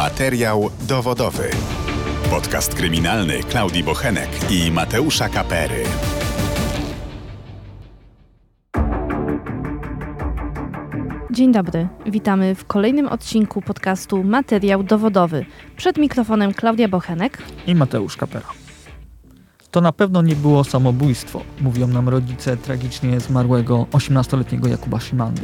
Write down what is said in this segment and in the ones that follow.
Materiał dowodowy. Podcast kryminalny Klaudii Bochenek i Mateusza Kapery. Dzień dobry, witamy w kolejnym odcinku podcastu Materiał dowodowy. Przed mikrofonem Klaudia Bochenek i Mateusz Kapera. To na pewno nie było samobójstwo, mówią nam rodzice tragicznie zmarłego 18-letniego Jakuba Szymandy.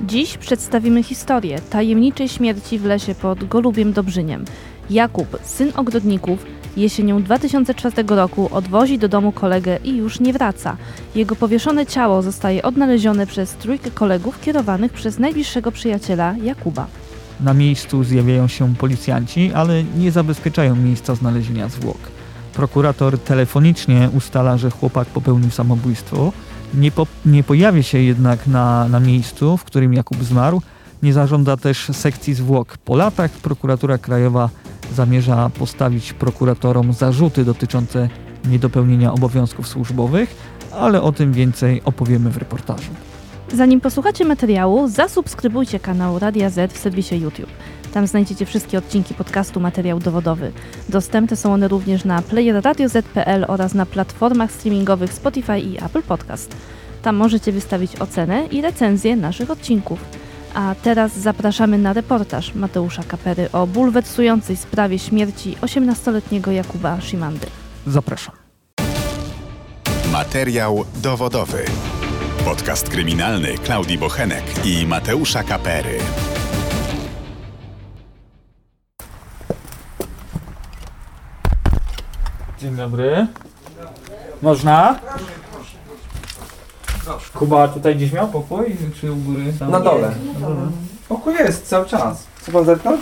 Dziś przedstawimy historię tajemniczej śmierci w lesie pod Golubiem Dobrzyniem. Jakub, syn ogrodników, jesienią 2004 roku odwozi do domu kolegę i już nie wraca. Jego powieszone ciało zostaje odnalezione przez trójkę kolegów kierowanych przez najbliższego przyjaciela Jakuba. Na miejscu zjawiają się policjanci, ale nie zabezpieczają miejsca znalezienia zwłok. Prokurator telefonicznie ustala, że chłopak popełnił samobójstwo. Nie, po, nie pojawia się jednak na, na miejscu, w którym Jakub zmarł. Nie zażąda też sekcji zwłok. Po latach prokuratura krajowa zamierza postawić prokuratorom zarzuty dotyczące niedopełnienia obowiązków służbowych, ale o tym więcej opowiemy w reportażu. Zanim posłuchacie materiału, zasubskrybujcie kanał Radia Z w serwisie YouTube. Tam znajdziecie wszystkie odcinki podcastu Materiał Dowodowy. Dostępne są one również na player radioz.pl oraz na platformach streamingowych Spotify i Apple Podcast. Tam możecie wystawić ocenę i recenzję naszych odcinków. A teraz zapraszamy na reportaż Mateusza Kapery o bulwersującej sprawie śmierci 18-letniego Jakuba Szymandy. Zapraszam. Materiał dowodowy. Podcast kryminalny Klaudii Bochenek i Mateusza Kapery. Dzień dobry. Można? Kuba tutaj gdzieś miał pokój, czy u góry? Tam? Na dole. Pokój jest cały czas. Chce pan zerknąć?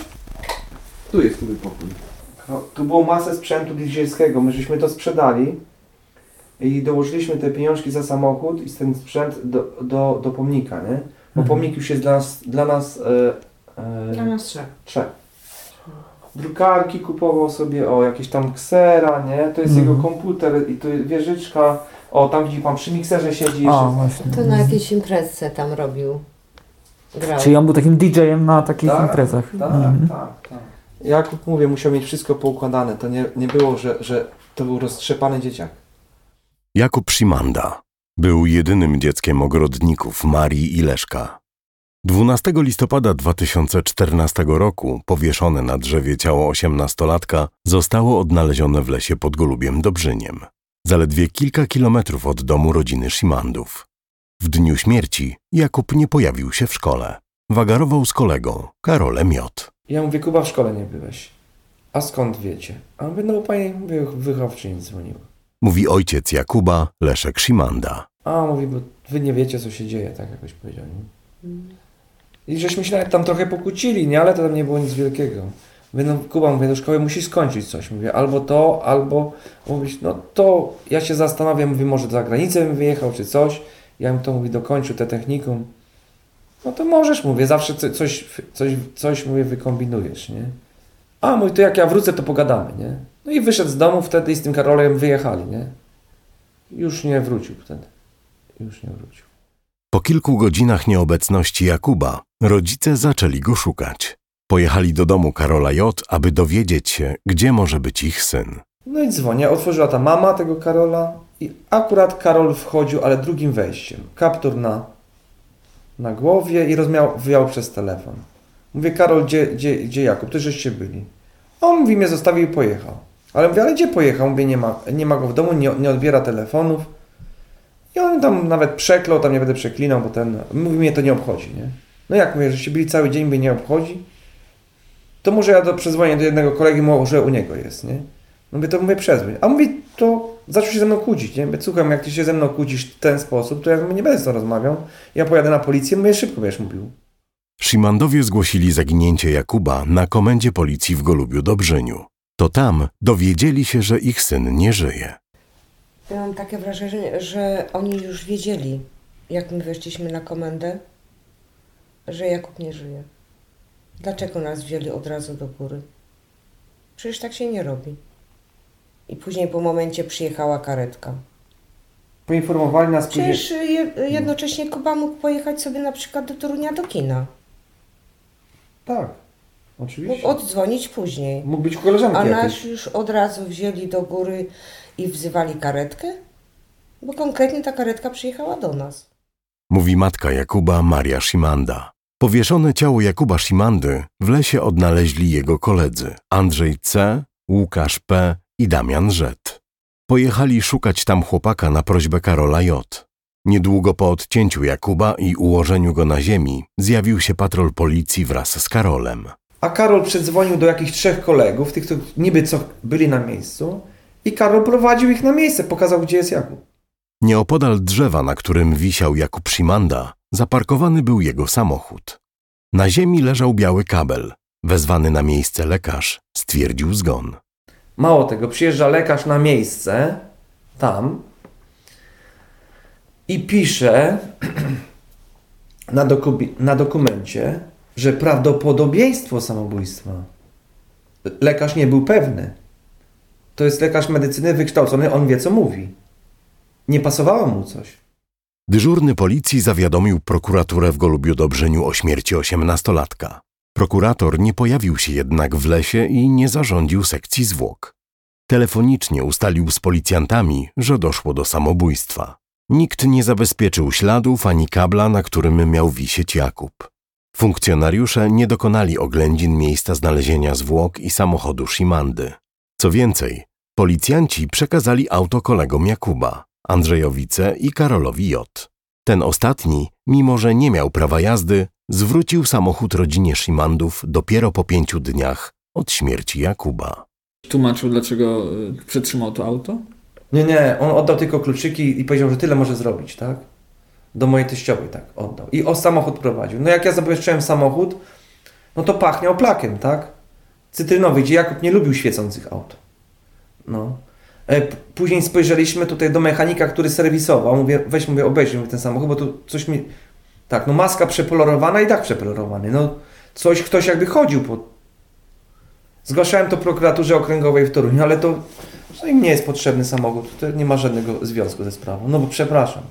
Tu jest mój pokój. No, tu było masę sprzętu DJ-skiego. My żeśmy to sprzedali i dołożyliśmy te pieniążki za samochód i ten sprzęt do, do, do pomnika, nie? Bo Mhm. pomnik już jest dla nas, dla nas e, e, Dla nas trzech. trzech. Drukarki kupował sobie, o jakieś tam ksera, nie? To jest Mhm. jego komputer i tu jest wieżyczka. O, tam widzi pan przy mikserze siedzi A, właśnie. To na jakiejś imprezce tam robił. Grał. Czyli on był takim DJ-em na takich Tak, imprezach. Tak, Mhm. tak, tak. Jakub, mówię, musiał mieć wszystko poukładane. To nie, nie było, że, że to był roztrzepany dzieciak. Jakub Szymanda był jedynym dzieckiem ogrodników Marii i Leszka. 12 listopada 2014 roku powieszone na drzewie ciało osiemnastolatka zostało odnalezione w lesie pod Golubiem Dobrzyniem, zaledwie kilka kilometrów od domu rodziny Szymandów. W dniu śmierci Jakub nie pojawił się w szkole. Wagarował z kolegą, Karolem Miot. Ja mówię, Kuba, w szkole nie byłeś. A skąd wiecie? A mówię, no bo pani wychowczyni dzwoniła. Mówi ojciec Jakuba, Leszek Szymanda. A, mówi, bo wy nie wiecie, co się dzieje, tak jakoś powiedział. Nie? I żeśmy się nawet tam trochę pokłócili, nie? Ale to tam nie było nic wielkiego. Mówię, no Kuba, mówię, do szkoły musisz skończyć coś. Mówię, albo to, albo... Mówisz, no to ja się zastanawiam, mówię, może za granicę bym wyjechał, czy coś. Ja bym to, mówi, dokończył te technikum. No to możesz, mówię, zawsze co- coś, coś, coś mówię, wykombinujesz, nie? A, mówi, to jak ja wrócę, to pogadamy, nie? No i wyszedł z domu wtedy i z tym Karolem wyjechali, nie? Już nie wrócił wtedy. Już nie wrócił. Po kilku godzinach nieobecności Jakuba, rodzice zaczęli go szukać. Pojechali do domu Karola J., aby dowiedzieć się, gdzie może być ich syn. No i dzwonię, otworzyła ta mama tego Karola i akurat Karol wchodził, ale drugim wejściem. Kaptur na, na głowie i rozmawiał przez telefon. Mówię, Karol, gdzie, gdzie, gdzie Jakub? Ty żeście byli. On mówi, mnie zostawił i pojechał. Ale mówię, ale gdzie pojechał? Mówię, nie ma, nie ma go w domu, nie, nie odbiera telefonów. I on tam nawet przeklął, tam nie będę przeklinał, bo ten, mówi, mnie to nie obchodzi, nie? No jak mówię, żeście byli cały dzień, mnie nie obchodzi? To może ja do, przezwonię do jednego kolegi, może u niego jest, nie? No Mówię, to mówię przezwoń. A mówi, to zaczął się ze mną kłócić, nie? Mówię, słucham, jak ty się ze mną kłócisz w ten sposób, to ja mówię, nie będę z tobą rozmawiał. Ja pojadę na policję, mówię, szybko będziesz mówił. Szymandowie zgłosili zaginięcie Jakuba na komendzie policji w Golubiu Dobrzyniu. To tam dowiedzieli się, że ich syn nie żyje. Ja mam takie wrażenie, że oni już wiedzieli, jak my weszliśmy na komendę, że Jakub nie żyje. Dlaczego nas wzięli od razu do góry? Przecież tak się nie robi. I później po momencie przyjechała karetka. Poinformowali nas. Przecież je, jednocześnie Kuba mógł pojechać sobie na przykład do Torunia do kina. Tak. Oczywiście. Mógł oddzwonić później. Mógł być u koleżanki A nas jakiejś. już od razu wzięli do góry i wzywali karetkę? Bo konkretnie ta karetka przyjechała do nas. Mówi matka Jakuba Maria Szymanda. Powieszone ciało Jakuba Szymandy w lesie odnaleźli jego koledzy Andrzej C., Łukasz P. i Damian Rzet. Pojechali szukać tam chłopaka na prośbę Karola J. Niedługo po odcięciu Jakuba i ułożeniu go na ziemi zjawił się patrol policji wraz z Karolem. A Karol przedzwonił do jakichś trzech kolegów, tych, którzy niby co byli na miejscu i Karol prowadził ich na miejsce, pokazał gdzie jest Jakub. Nieopodal drzewa, na którym wisiał Jakub Szymanda, zaparkowany był jego samochód. Na ziemi leżał biały kabel. Wezwany na miejsce lekarz stwierdził zgon. Mało tego, przyjeżdża lekarz na miejsce, tam, i pisze na, doku- na dokumencie, że prawdopodobieństwo samobójstwa. Lekarz nie był pewny. To jest lekarz medycyny wykształcony, on wie co mówi. Nie pasowało mu coś. Dyżurny policji zawiadomił prokuraturę w Golubiu Dobrzeniu o śmierci osiemnastolatka. Prokurator nie pojawił się jednak w lesie i nie zarządził sekcji zwłok. Telefonicznie ustalił z policjantami, że doszło do samobójstwa. Nikt nie zabezpieczył śladów ani kabla, na którym miał wisieć Jakub. Funkcjonariusze nie dokonali oględzin miejsca znalezienia zwłok i samochodu Szymandy. Co więcej, policjanci przekazali auto kolegom Jakuba, Andrzejowi C. i Karolowi J. Ten ostatni, mimo że nie miał prawa jazdy, zwrócił samochód rodzinie Szymandów dopiero po pięciu dniach od śmierci Jakuba. Tłumaczył, dlaczego y, przetrzymał to auto? Nie, nie, on oddał tylko kluczyki i powiedział, że tyle może zrobić, tak? Do mojej teściowej tak oddał. I o samochód prowadził. No jak ja zabezpieczyłem samochód, no to pachniał plakiem, tak? Cytrynowy, gdzie Jakub nie lubił świecących aut. No. E, później spojrzeliśmy tutaj do mechanika, który serwisował. Mówię, weź mówię, obejrzyj ten samochód, bo tu coś mi... Tak, no maska przepolerowana i tak przepolerowany. No coś, ktoś jakby chodził po... Zgłaszałem to prokuraturze okręgowej w Toruniu, ale to no im nie jest potrzebny samochód. To nie ma żadnego związku ze sprawą. No bo przepraszam.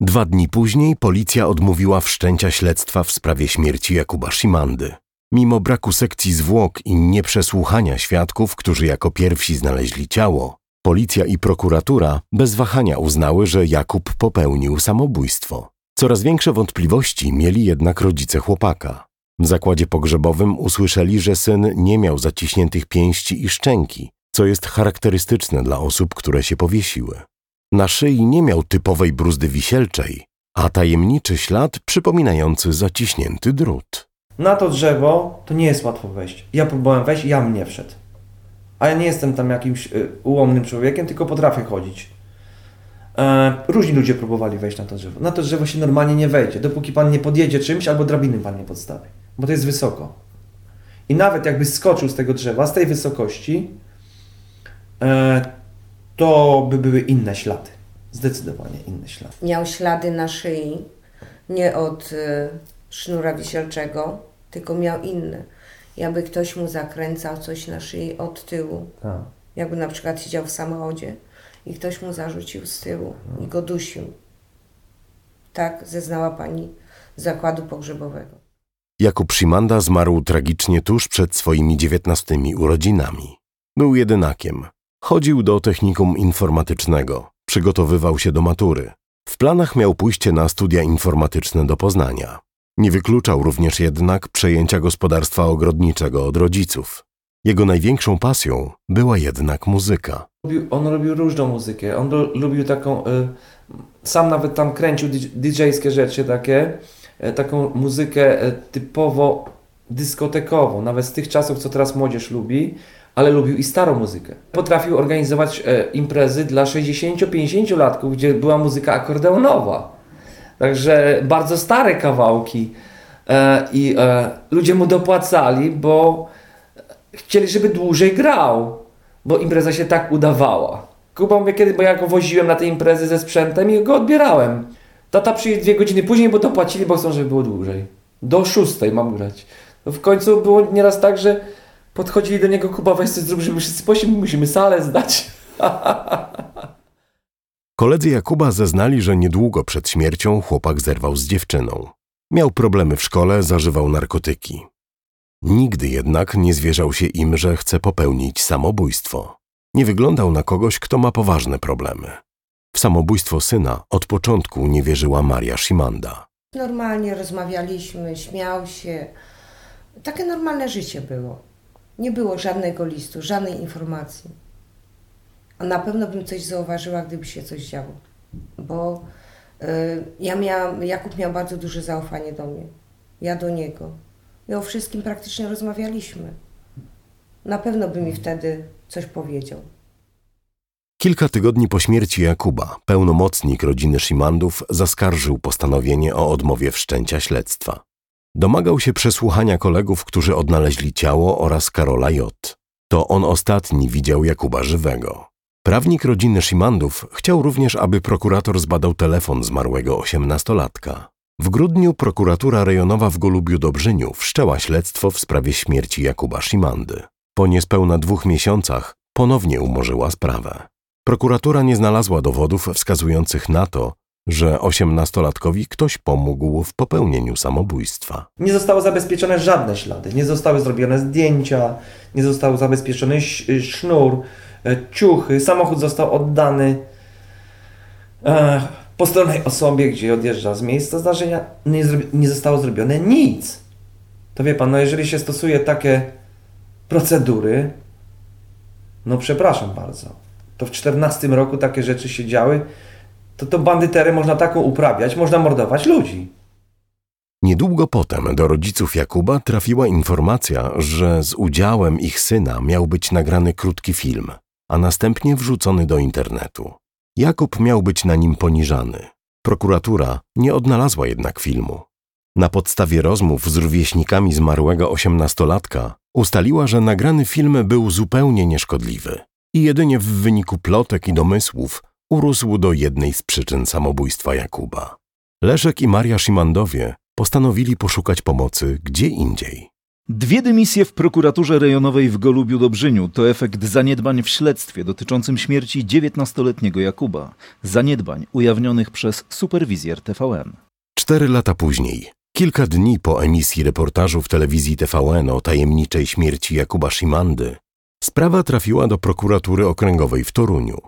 Dwa dni później policja odmówiła wszczęcia śledztwa w sprawie śmierci Jakuba Szymandy. Mimo braku sekcji zwłok i nieprzesłuchania świadków, którzy jako pierwsi znaleźli ciało, policja i prokuratura bez wahania uznały, że Jakub popełnił samobójstwo. Coraz większe wątpliwości mieli jednak rodzice chłopaka. W zakładzie pogrzebowym usłyszeli, że syn nie miał zaciśniętych pięści i szczęki, co jest charakterystyczne dla osób, które się powiesiły. Na szyi nie miał typowej bruzdy wisielczej, a tajemniczy ślad przypominający zaciśnięty drut. Na to drzewo to nie jest łatwo wejść. Ja próbowałem wejść ja bym nie wszedł. A ja nie jestem tam jakimś y, ułomnym człowiekiem, tylko potrafię chodzić. E, różni ludzie próbowali wejść na to drzewo. Na to drzewo się normalnie nie wejdzie, dopóki pan nie podjedzie czymś albo drabiny pan nie podstawi. Bo to jest wysoko. I nawet jakby skoczył z tego drzewa, z tej wysokości, e, to by były inne ślady. Zdecydowanie inne ślady. Miał ślady na szyi, nie od y, sznura wisielczego, tylko miał inne. Jakby ktoś mu zakręcał coś na szyi od tyłu, Tak. jakby na przykład siedział w samochodzie i ktoś mu zarzucił z tyłu i go dusił. Tak zeznała pani z zakładu pogrzebowego. Jakub Szymanda zmarł tragicznie tuż przed swoimi dziewiętnastymi urodzinami. Był jedynakiem. Chodził do technikum informatycznego, przygotowywał się do matury. W planach miał pójście na studia informatyczne do Poznania. Nie wykluczał również jednak przejęcia gospodarstwa ogrodniczego od rodziców. Jego największą pasją była jednak muzyka. On robił różną muzykę. On lu- lubił taką. Y, sam nawet tam kręcił DJ-skie rzeczy takie. Y, taką muzykę y, typowo dyskotekową, nawet z tych czasów, co teraz młodzież lubi, ale lubił i starą muzykę. Potrafił organizować y, imprezy dla 60-50 latków, gdzie była muzyka akordeonowa. Także bardzo stare kawałki. E, I e, ludzie mu dopłacali, bo chcieli, żeby dłużej grał, bo impreza się tak udawała. Kuba mnie kiedy, bo ja go woziłem na te imprezy ze sprzętem i go odbierałem. Tata przyjdzie dwie godziny później, bo dopłacili, bo chcą, żeby było dłużej. Do szóstej mam grać. No w końcu było nieraz tak, że podchodzili do niego, Kuba weź coś zrób, żeby wszyscy poszli, musimy salę zdać. Koledzy Jakuba zeznali, że niedługo przed śmiercią chłopak zerwał z dziewczyną. Miał problemy w szkole, zażywał narkotyki. Nigdy jednak nie zwierzał się im, że chce popełnić samobójstwo. Nie wyglądał na kogoś, kto ma poważne problemy. W samobójstwo syna od początku nie wierzyła Maria Shimanda. Normalnie rozmawialiśmy, śmiał się. Takie normalne życie było. Nie było żadnego listu, żadnej informacji. A na pewno bym coś zauważyła, gdyby się coś działo. Bo y, ja miałam, Jakub miał bardzo duże zaufanie do mnie. Ja do niego. I o wszystkim praktycznie rozmawialiśmy. Na pewno by mi wtedy coś powiedział. Kilka tygodni po śmierci Jakuba, pełnomocnik rodziny Szymandów zaskarżył postanowienie o odmowie wszczęcia śledztwa. Domagał się przesłuchania kolegów, którzy odnaleźli ciało oraz Karola J. To on ostatni widział Jakuba żywego. Prawnik rodziny Szymandów chciał również, aby prokurator zbadał telefon zmarłego osiemnastolatka. W grudniu prokuratura rejonowa w Golubiu Dobrzyniu wszczęła śledztwo w sprawie śmierci Jakuba Szymandy. Po niespełna dwóch miesiącach ponownie umorzyła sprawę. Prokuratura nie znalazła dowodów wskazujących na to, że osiemnastolatkowi ktoś pomógł w popełnieniu samobójstwa. Nie zostały zabezpieczone żadne ślady, nie zostały zrobione zdjęcia, nie został zabezpieczony ś- sznur, e, ciuchy, samochód został oddany e, postronnej osobie, gdzie odjeżdża z miejsca zdarzenia, nie, nie zostało zrobione nic. To wie pan, no jeżeli się stosuje takie procedury, no przepraszam bardzo, to w 14 roku takie rzeczy się działy, to to bandyterę można taką uprawiać, można mordować ludzi. Niedługo potem do rodziców Jakuba trafiła informacja, że z udziałem ich syna miał być nagrany krótki film, a następnie wrzucony do internetu. Jakub miał być na nim poniżany. Prokuratura nie odnalazła jednak filmu. Na podstawie rozmów z rówieśnikami zmarłego osiemnastolatka ustaliła, że nagrany film był zupełnie nieszkodliwy i jedynie w wyniku plotek i domysłów urósł do jednej z przyczyn samobójstwa Jakuba. Leszek i Maria Szymandowie postanowili poszukać pomocy gdzie indziej. Dwie dymisje w prokuraturze rejonowej w Golubiu Dobrzyniu to efekt zaniedbań w śledztwie dotyczącym śmierci 19-letniego Jakuba. Zaniedbań ujawnionych przez superwizjer TVN. Cztery lata później, kilka dni po emisji reportażu w telewizji TVN o tajemniczej śmierci Jakuba Szymandy, sprawa trafiła do prokuratury okręgowej w Toruniu.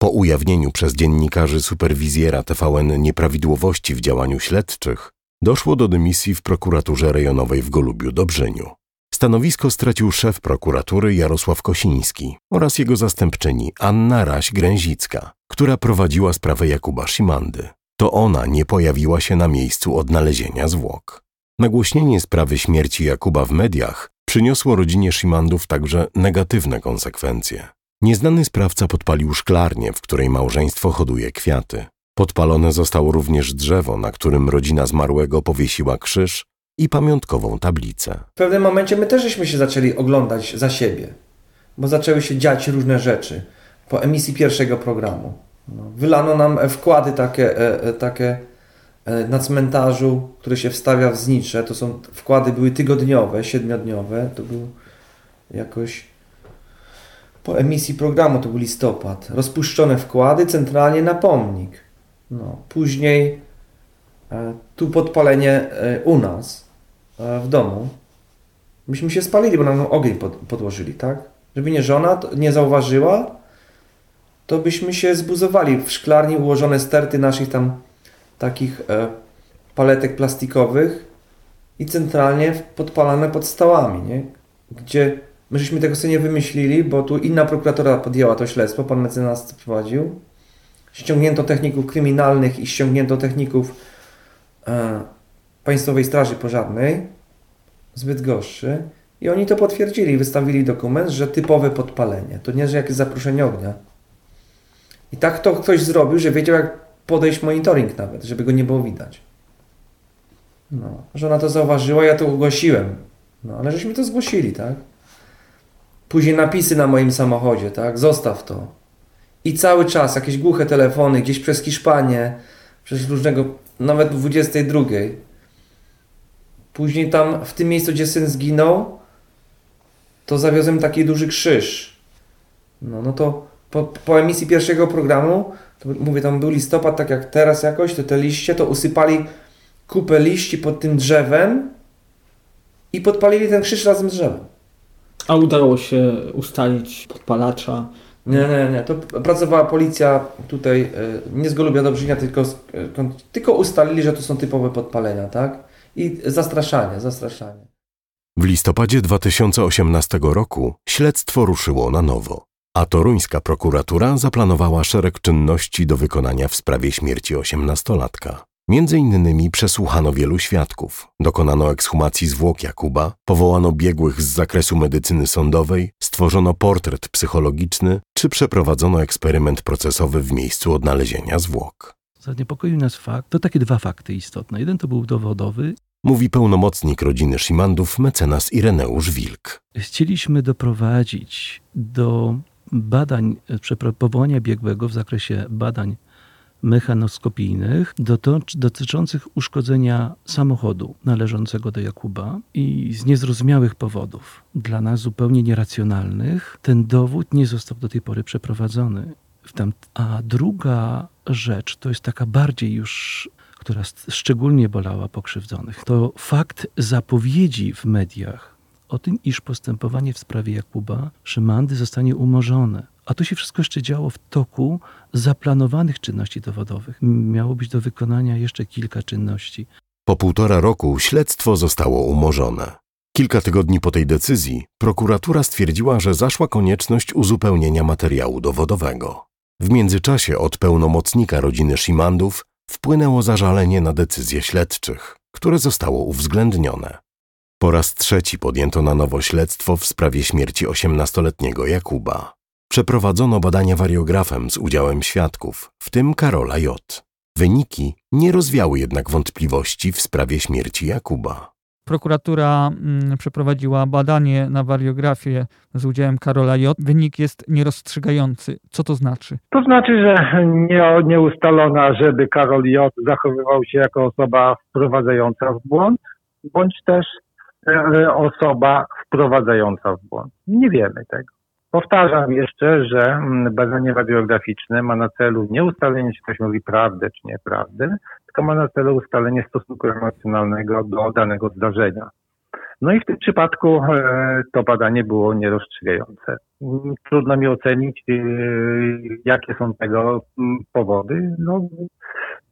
Po ujawnieniu przez dziennikarzy superwizjera TVN nieprawidłowości w działaniu śledczych, doszło do dymisji w prokuraturze rejonowej w Golubiu Dobrzyniu. Stanowisko stracił szef prokuratury Jarosław Kosiński oraz jego zastępczyni Anna Raś-Gręzicka, która prowadziła sprawę Jakuba Szymandy. To ona nie pojawiła się na miejscu odnalezienia zwłok. Nagłośnienie sprawy śmierci Jakuba w mediach przyniosło rodzinie Szymandów także negatywne konsekwencje. Nieznany sprawca podpalił szklarnię, w której małżeństwo hoduje kwiaty. Podpalone zostało również drzewo, na którym rodzina zmarłego powiesiła krzyż i pamiątkową tablicę. W pewnym momencie my też żeśmy się zaczęli oglądać za siebie, bo zaczęły się dziać różne rzeczy po emisji pierwszego programu. No, wylano nam wkłady takie, e, e, takie e, na cmentarzu, które się wstawia w znicze. To są wkłady były tygodniowe, siedmiodniowe. To był jakoś po emisji programu, to był listopad. Rozpuszczone wkłady centralnie na pomnik. No, później e, tu podpalenie e, u nas e, w domu. Myśmy się spalili, bo nam ogień pod, podłożyli, tak? Żeby nie żona to nie zauważyła, to byśmy się zbuzowali. W szklarni ułożone sterty naszych tam takich e, paletek plastikowych i centralnie podpalane pod stołami, nie? Gdzie my żeśmy tego sobie nie wymyślili, bo tu inna prokuratura podjęła to śledztwo, pan mecenas prowadził. Ściągnięto techników kryminalnych i ściągnięto techników e, Państwowej Straży Pożarnej z Bydgoszczy i oni to potwierdzili, wystawili dokument, że typowe podpalenie. To nie, że jakieś zaproszenie ognia. I tak to ktoś zrobił, że wiedział jak podejść monitoring nawet, żeby go nie było widać. No, żona to zauważyła, ja to ogłosiłem. No, ale żeśmy to zgłosili, tak? Później napisy na moim samochodzie, tak? Zostaw to. I cały czas jakieś głuche telefony, gdzieś przez Hiszpanię, przez różnego, nawet w 22. Później tam, w tym miejscu, gdzie syn zginął, to zawiozłem taki duży krzyż. No, no to po, po emisji pierwszego programu, to mówię, tam był listopad, tak jak teraz jakoś, to te liście, to usypali kupę liści pod tym drzewem i podpalili ten krzyż razem z drzewem. A udało się ustalić podpalacza? Nie, nie, nie. To pracowała policja tutaj e, nie z Golubia Dobrzynia, tylko, e, tylko ustalili, że to są typowe podpalenia, tak? I zastraszanie, zastraszanie. W listopadzie 2018 roku śledztwo ruszyło na nowo, a toruńska prokuratura zaplanowała szereg czynności do wykonania w sprawie śmierci osiemnastolatka. Między innymi przesłuchano wielu świadków, dokonano ekshumacji zwłok Jakuba, powołano biegłych z zakresu medycyny sądowej, stworzono portret psychologiczny czy przeprowadzono eksperyment procesowy w miejscu odnalezienia zwłok. Zaniepokoił nas fakt, to takie dwa fakty istotne. Jeden to był dowodowy. Mówi pełnomocnik rodziny Szymandów, mecenas Ireneusz Wilk. Chcieliśmy doprowadzić do badań, powołania biegłego w zakresie badań mechanoskopijnych dotyczących uszkodzenia samochodu należącego do Jakuba i z niezrozumiałych powodów, dla nas zupełnie nieracjonalnych, ten dowód nie został do tej pory przeprowadzony. A druga rzecz to jest taka bardziej już która szczególnie bolała pokrzywdzonych, to fakt zapowiedzi w mediach o tym, iż postępowanie w sprawie Jakuba Szymandy zostanie umorzone. A to się wszystko jeszcze działo w toku zaplanowanych czynności dowodowych. Miało być do wykonania jeszcze kilka czynności. Po półtora roku śledztwo zostało umorzone. Kilka tygodni po tej decyzji prokuratura stwierdziła, że zaszła konieczność uzupełnienia materiału dowodowego. W międzyczasie od pełnomocnika rodziny Szymandów wpłynęło zażalenie na decyzje śledczych, które zostało uwzględnione. Po raz trzeci podjęto na nowo śledztwo w sprawie śmierci 18-letniego Jakuba. Przeprowadzono badania wariografem z udziałem świadków, w tym Karola J. Wyniki nie rozwiały jednak wątpliwości w sprawie śmierci Jakuba. Prokuratura mm, przeprowadziła badanie na wariografię z udziałem Karola J. Wynik jest nierozstrzygający. Co to znaczy? To znaczy, że nie, nie ustalono, żeby Karol J. zachowywał się jako osoba wprowadzająca w błąd, bądź też e, osoba wprowadzająca w błąd. Nie wiemy tego. Powtarzam jeszcze, że mm, badanie radiograficzne ma na celu nie ustalenie, czy ktoś mówi prawdę, czy nieprawdę, tylko ma na celu ustalenie stosunku emocjonalnego do danego zdarzenia. No i w tym przypadku e, to badanie było nierozstrzygające. Trudno mi ocenić, e, jakie są tego mm, powody. No,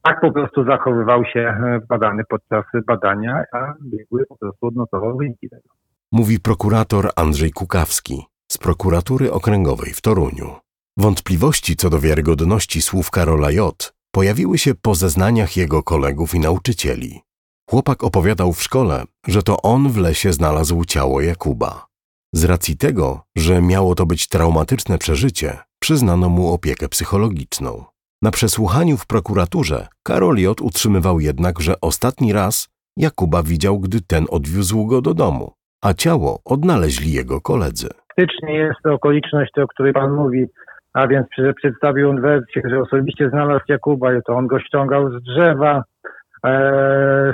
tak po prostu zachowywał się e, badany podczas badania, a biegły po prostu odnotował wyniki tego. Mówi prokurator Andrzej Kukawski z prokuratury okręgowej w Toruniu. Wątpliwości co do wiarygodności słów Karola J. pojawiły się po zeznaniach jego kolegów i nauczycieli. Chłopak opowiadał w szkole, że to on w lesie znalazł ciało Jakuba. Z racji tego, że miało to być traumatyczne przeżycie, przyznano mu opiekę psychologiczną. Na przesłuchaniu w prokuraturze Karol J. utrzymywał jednak, że ostatni raz Jakuba widział, gdy ten odwiózł go do domu, a ciało odnaleźli jego koledzy. Faktycznie jest to okoliczność, o której Pan mówi, a więc że przedstawił on wersję, że osobiście znalazł Jakuba to on go ściągał z drzewa. Eee,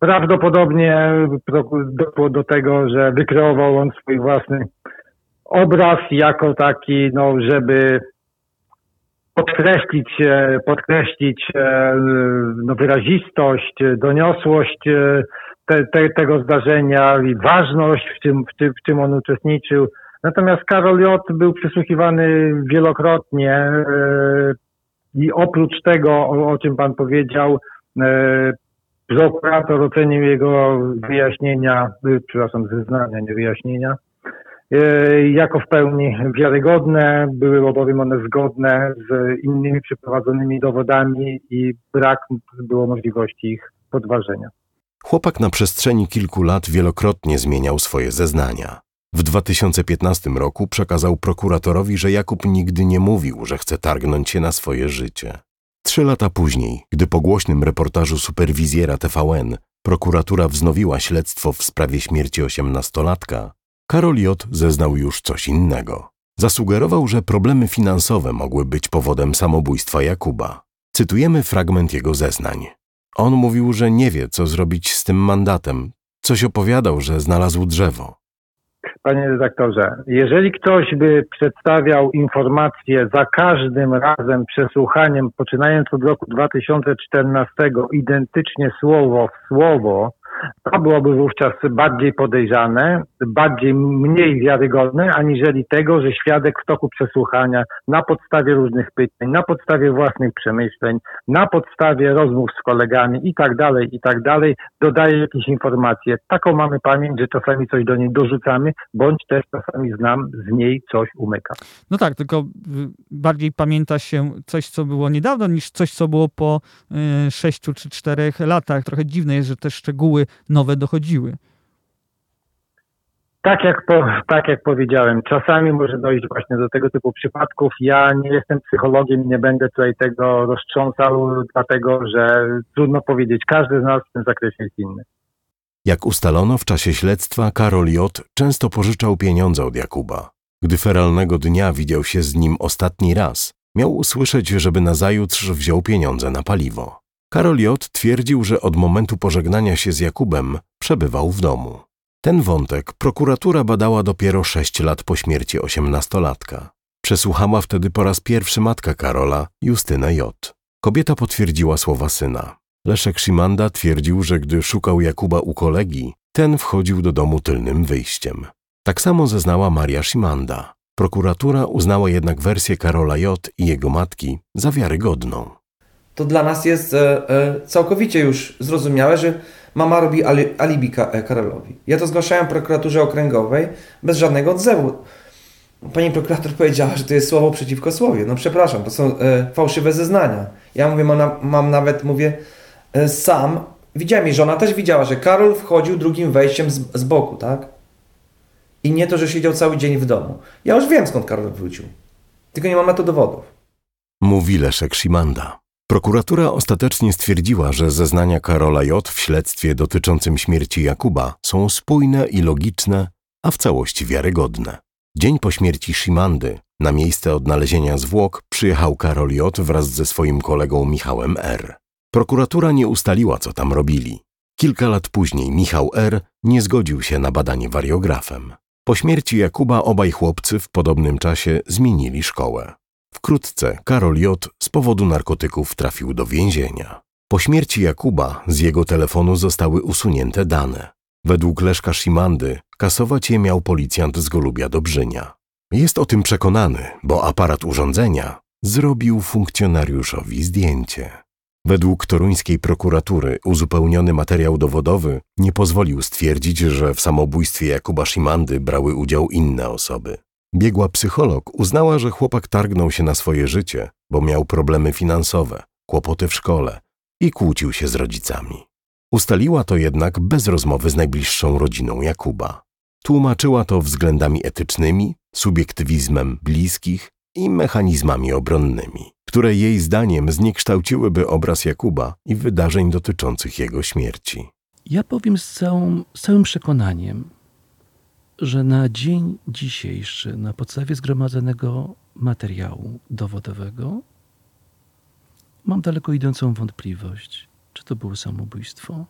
prawdopodobnie doszło do tego, że wykreował on swój własny obraz jako taki, no, żeby podkreślić, podkreślić e, no, wyrazistość, doniosłość e, te, te, tego zdarzenia i ważność, w czym, w, czym, w czym on uczestniczył. Natomiast Karol J. był przysłuchiwany wielokrotnie e, i oprócz tego, o, o czym pan powiedział, e, prokurator ocenił jego wyjaśnienia, e, przepraszam, zeznania, nie wyjaśnienia, jako w pełni wiarygodne, były bowiem one zgodne z innymi przeprowadzonymi dowodami i brak było możliwości ich podważenia. Chłopak na przestrzeni kilku lat wielokrotnie zmieniał swoje zeznania. W 2015 roku przekazał prokuratorowi, że Jakub nigdy nie mówił, że chce targnąć się na swoje życie. Trzy lata później, gdy po głośnym reportażu superwizjera TVN prokuratura wznowiła śledztwo w sprawie śmierci osiemnastolatka, Karol J. zeznał już coś innego. Zasugerował, że problemy finansowe mogły być powodem samobójstwa Jakuba. Cytujemy fragment jego zeznań. On mówił, że nie wie, co zrobić z tym mandatem. Coś opowiadał, że znalazł drzewo. Panie redaktorze, jeżeli ktoś by przedstawiał informacje za każdym razem przesłuchaniem, poczynając od roku 2014, identycznie słowo w słowo, To byłoby wówczas bardziej podejrzane, bardziej mniej wiarygodne, aniżeli tego, że świadek w toku przesłuchania na podstawie różnych pytań, na podstawie własnych przemyśleń, na podstawie rozmów z kolegami i tak dalej, i tak dalej, dodaje jakieś informacje. Taką mamy pamięć, że czasami coś do niej dorzucamy, bądź też czasami znam z niej coś umyka. No tak, tylko y, bardziej pamięta się coś, co było niedawno, niż coś, co było po y, sześciu czy czterech latach. Trochę dziwne jest, że te szczegóły nowe dochodziły. Tak jak, po, tak jak powiedziałem, czasami może dojść właśnie do tego typu przypadków. Ja nie jestem psychologiem i nie będę tutaj tego roztrząsał, dlatego że trudno powiedzieć. Każdy z nas w tym zakresie jest inny. Jak ustalono w czasie śledztwa, Karol J. często pożyczał pieniądze od Jakuba. Gdy feralnego dnia widział się z nim ostatni raz, miał usłyszeć, żeby nazajutrz wziął pieniądze na paliwo. Karol J. twierdził, że od momentu pożegnania się z Jakubem przebywał w domu. Ten wątek prokuratura badała dopiero sześć lat po śmierci osiemnastolatka. Przesłuchała wtedy po raz pierwszy matka Karola, Justyna J. Kobieta potwierdziła słowa syna. Leszek Szymanda twierdził, że gdy szukał Jakuba u kolegi, ten wchodził do domu tylnym wyjściem. Tak samo zeznała Maria Szymanda. Prokuratura uznała jednak wersję Karola J. i jego matki za wiarygodną. To dla nas jest e, e, całkowicie już zrozumiałe, że mama robi ali, alibi e, Karolowi. Ja to zgłaszałem prokuraturze okręgowej bez żadnego odzewu. Pani prokurator powiedziała, że to jest słowo przeciwko słowie. No przepraszam, to są fałszywe zeznania. Ja mówię, mam, mam nawet, mówię, sam, widziałem i żona też widziała, że Karol wchodził drugim wejściem z, z boku, tak? I nie to, że siedział cały dzień w domu. Ja już wiem, skąd Karol wrócił. Tylko nie mam na to dowodów. Mówi Leszek Szymanda. Prokuratura ostatecznie stwierdziła, że zeznania Karola J. w śledztwie dotyczącym śmierci Jakuba są spójne i logiczne, a w całości wiarygodne. Dzień po śmierci Szymandy na miejsce odnalezienia zwłok przyjechał Karol J. wraz ze swoim kolegą Michałem R. Prokuratura nie ustaliła, co tam robili. Kilka lat później Michał R. nie zgodził się na badanie wariografem. Po śmierci Jakuba obaj chłopcy w podobnym czasie zmienili szkołę. Wkrótce Karol J. z powodu narkotyków trafił do więzienia. Po śmierci Jakuba z jego telefonu zostały usunięte dane. Według Leszka Szymandy kasować je miał policjant z Golubia Dobrzynia. Jest o tym przekonany, bo aparat urządzenia zrobił funkcjonariuszowi zdjęcie. Według toruńskiej prokuratury uzupełniony materiał dowodowy nie pozwolił stwierdzić, że w samobójstwie Jakuba Szymandy brały udział inne osoby. Biegła psycholog uznała, że chłopak targnął się na swoje życie, bo miał problemy finansowe, kłopoty w szkole i kłócił się z rodzicami. Ustaliła to jednak bez rozmowy z najbliższą rodziną Jakuba. Tłumaczyła to względami etycznymi, subiektywizmem bliskich i mechanizmami obronnymi, które jej zdaniem zniekształciłyby obraz Jakuba i wydarzeń dotyczących jego śmierci. Ja powiem z, całą, z całym przekonaniem, że na dzień dzisiejszy, na podstawie zgromadzonego materiału dowodowego, mam daleko idącą wątpliwość, czy to było samobójstwo.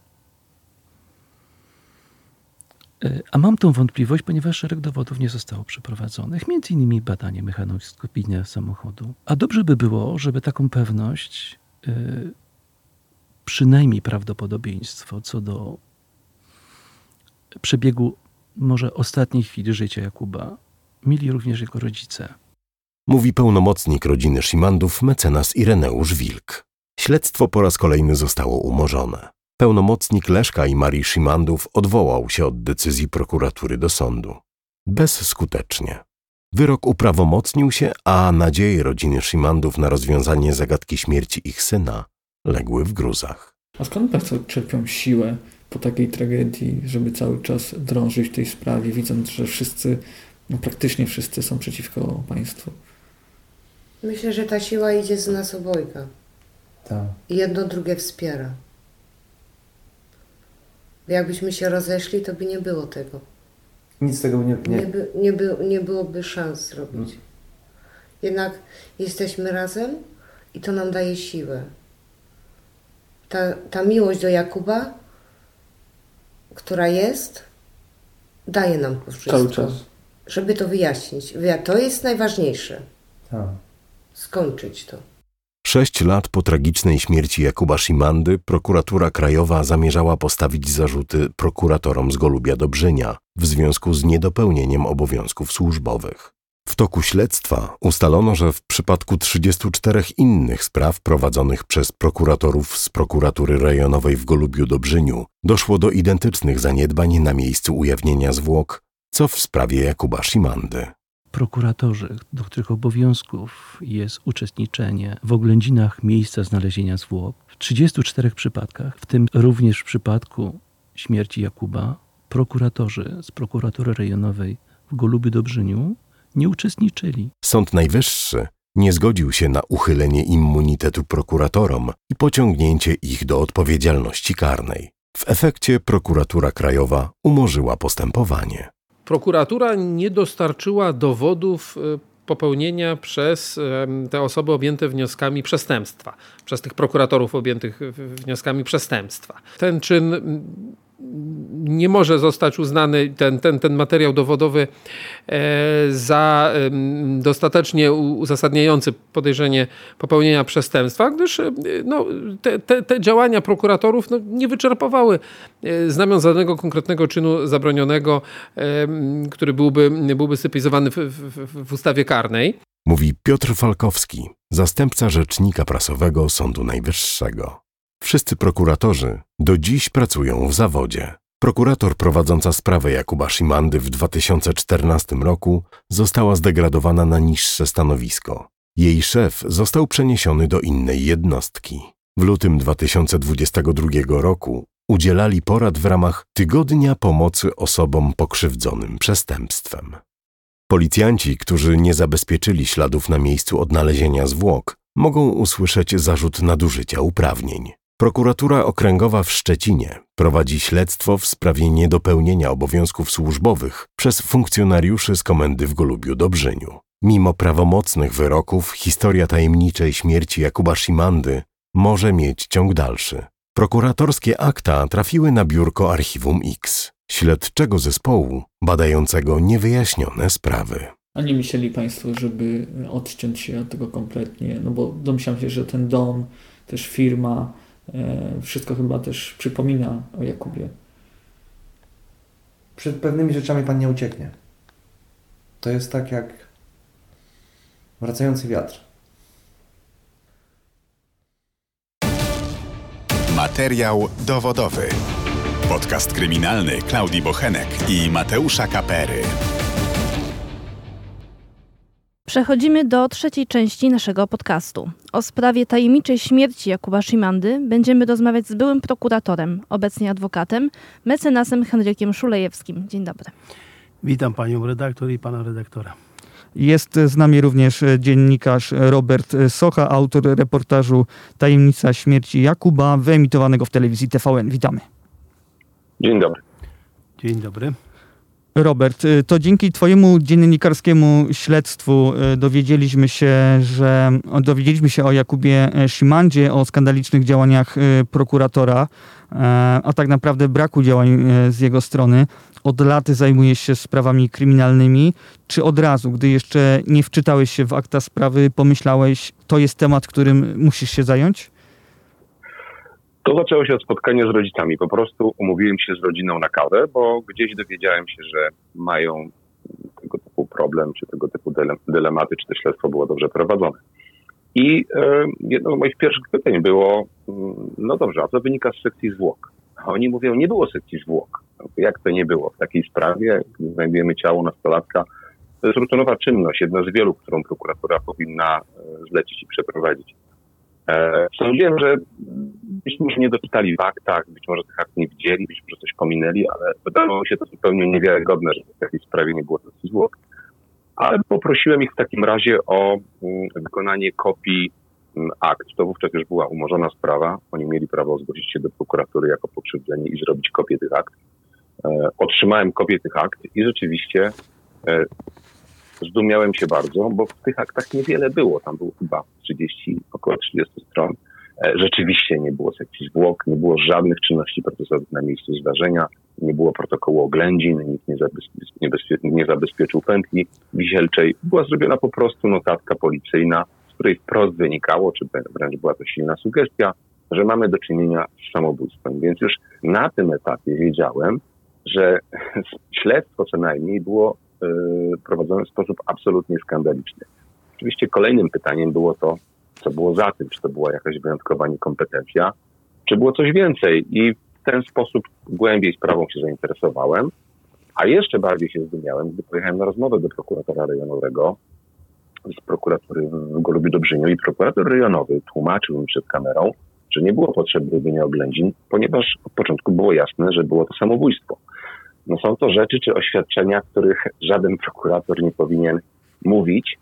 E, A mam tą wątpliwość, ponieważ szereg dowodów nie zostało przeprowadzonych, między innymi badanie mechanoskopijne samochodu. A dobrze by było, żeby taką pewność, e, przynajmniej prawdopodobieństwo co do przebiegu może ostatniej chwili życia Jakuba, mieli również jego rodzice. Mówi pełnomocnik rodziny Szymandów, mecenas Ireneusz Wilk. Śledztwo po raz kolejny zostało umorzone. Pełnomocnik Leszka i Marii Szymandów odwołał się od decyzji prokuratury do sądu. Bezskutecznie. Wyrok uprawomocnił się, a nadzieje rodziny Szymandów na rozwiązanie zagadki śmierci ich syna legły w gruzach. A skąd Państwo czerpią siłę po takiej tragedii, żeby cały czas drążyć w tej sprawie, widząc, że wszyscy, no praktycznie wszyscy są przeciwko Państwu? Myślę, że ta siła idzie z nas obojga. Tak. I jedno drugie wspiera. Jakbyśmy się rozeszli, to by nie było tego. Nic z tego nie... Nie, nie. by, nie, by, nie byłoby szans zrobić. Jednak jesteśmy razem i to nam daje siłę. Ta, ta miłość do Jakuba, która jest, daje nam to wszystko. Cały czas. Żeby to wyjaśnić. Wyja- To jest najważniejsze. Tak. Skończyć to. Sześć lat po tragicznej śmierci Jakuba Szimandy prokuratura krajowa zamierzała postawić zarzuty prokuratorom z Golubia Dobrzynia w związku z niedopełnieniem obowiązków służbowych. W toku śledztwa ustalono, że w przypadku 34 innych spraw prowadzonych przez prokuratorów z prokuratury rejonowej w Golubiu Dobrzyniu doszło do identycznych zaniedbań na miejscu ujawnienia zwłok, co w sprawie Jakuba Szimandy. Prokuratorzy, do których obowiązków jest uczestniczenie w oględzinach miejsca znalezienia zwłok, w 34 przypadkach, w tym również w przypadku śmierci Jakuba, prokuratorzy z prokuratury rejonowej w Golubiu Dobrzyniu nie uczestniczyli. Sąd Najwyższy nie zgodził się na uchylenie immunitetu prokuratorom i pociągnięcie ich do odpowiedzialności karnej. W efekcie prokuratura krajowa umorzyła postępowanie. Prokuratura nie dostarczyła dowodów y, popełnienia przez te osoby objęte wnioskami przestępstwa, przez tych prokuratorów objętych wnioskami przestępstwa. Ten czyn nie może zostać uznany ten, ten, ten materiał dowodowy e, za dostatecznie uzasadniający podejrzenie popełnienia przestępstwa, gdyż e, no, te, te, te działania prokuratorów no, nie wyczerpowały e, znamion żadnego konkretnego czynu zabronionego, który byłby, byłby stypizowany w, w, w ustawie karnej. Mówi Piotr Falkowski, zastępca rzecznika prasowego Sądu Najwyższego. Wszyscy prokuratorzy do dziś pracują w zawodzie. Prokurator prowadząca sprawę Jakuba Szimandy w 2014 roku została zdegradowana na niższe stanowisko. Jej szef został przeniesiony do innej jednostki. W lutym 2022 roku udzielali porad w ramach Tygodnia Pomocy Osobom Pokrzywdzonym Przestępstwem. Policjanci, którzy nie zabezpieczyli śladów na miejscu odnalezienia zwłok, mogą usłyszeć zarzut nadużycia uprawnień. Prokuratura Okręgowa w Szczecinie prowadzi śledztwo w sprawie niedopełnienia obowiązków służbowych przez funkcjonariuszy z komendy w Golubiu Dobrzyniu. Mimo prawomocnych wyroków, historia tajemniczej śmierci Jakuba Szimandy może mieć ciąg dalszy. Prokuratorskie akta trafiły na biurko Archiwum X, śledczego zespołu badającego niewyjaśnione sprawy. A nie myśleli Państwo, żeby odciąć się od tego kompletnie? No bo domyślam się, że ten dom, też firma, wszystko chyba też przypomina o Jakubie. Przed pewnymi rzeczami Pan nie ucieknie. To jest tak jak wracający wiatr. Materiał dowodowy. Podcast kryminalny Klaudii Bochenek i Mateusza Kapery. Przechodzimy do trzeciej części naszego podcastu. O sprawie tajemniczej śmierci Jakuba Szymandy będziemy rozmawiać z byłym prokuratorem, obecnie adwokatem, mecenasem Henrykiem Szulejewskim. Dzień dobry. Witam panią redaktor i pana redaktora. Jest z nami również dziennikarz Robert Socha, autor reportażu Tajemnica śmierci Jakuba, wyemitowanego w telewizji TVN. Witamy. Dzień dobry. Dzień dobry. Robert, y, to dzięki Twojemu dziennikarskiemu śledztwu y, dowiedzieliśmy się, że dowiedzieliśmy się o Jakubie e, Szymandzie, o skandalicznych działaniach y, prokuratora, e, a tak naprawdę braku działań e, z jego strony. Od lat zajmujesz się sprawami kryminalnymi. Czy od razu, gdy jeszcze nie wczytałeś się w akta sprawy, pomyślałeś, to jest temat, którym musisz się zająć? To zaczęło się od spotkania z rodzicami. Po prostu umówiłem się z rodziną na kawę, bo gdzieś dowiedziałem się, że mają tego typu problem, czy tego typu dylematy, czy to śledztwo było dobrze prowadzone. I e, jedno z moich pierwszych pytań było, mm, no dobrze, a co wynika z sekcji zwłok? A oni mówią, nie było sekcji zwłok. Jak to nie było? W takiej sprawie, gdy znajdujemy ciało nastolatka, to jest rutynowa czynność, jedna z wielu, którą prokuratura powinna e, zlecić i przeprowadzić. E, sądziłem, że być może nie doczytali w aktach, być może tych akt nie widzieli, być może coś pominęli, ale wydawało się to zupełnie niewiarygodne, że w takiej sprawie nie było takich zwłok. Ale poprosiłem ich w takim razie o mm, wykonanie kopii mm, akt. To wówczas już była umorzona sprawa. Oni mieli prawo zgłosić się do prokuratury jako pokrzywdzeni i zrobić kopię tych akt. E, otrzymałem kopię tych akt i rzeczywiście e, zdumiałem się bardzo, bo w tych aktach niewiele było. Tam było chyba 30, około 30 stron. E, rzeczywiście nie było sekcji zwłok, nie było żadnych czynności procesowych na miejscu zdarzenia, nie było protokołu oględzin, nikt nie, zabezpie, nie, zabezpieczył pętli wisielczej. Była zrobiona po prostu notatka policyjna której wprost wynikało, czy wręcz była to silna sugestia, że mamy do czynienia z samobójstwem. Więc już na tym etapie wiedziałem, że śledztwo co najmniej było y, prowadzone w sposób absolutnie skandaliczny. Oczywiście kolejnym pytaniem było to, co było za tym, czy to była jakaś wyjątkowa niekompetencja, czy było coś więcej. I w ten sposób głębiej sprawą się zainteresowałem, a jeszcze bardziej się zdumiałem, gdy pojechałem na rozmowę do prokuratora rejonowego z prokuratury w Golubiu Dobrzyniu i prokurator rejonowy tłumaczył mi przed kamerą, że nie było potrzeby robienia oględzin, ponieważ od początku było jasne, że było to samobójstwo. No są to rzeczy czy oświadczenia, których żaden prokurator nie powinien mówić,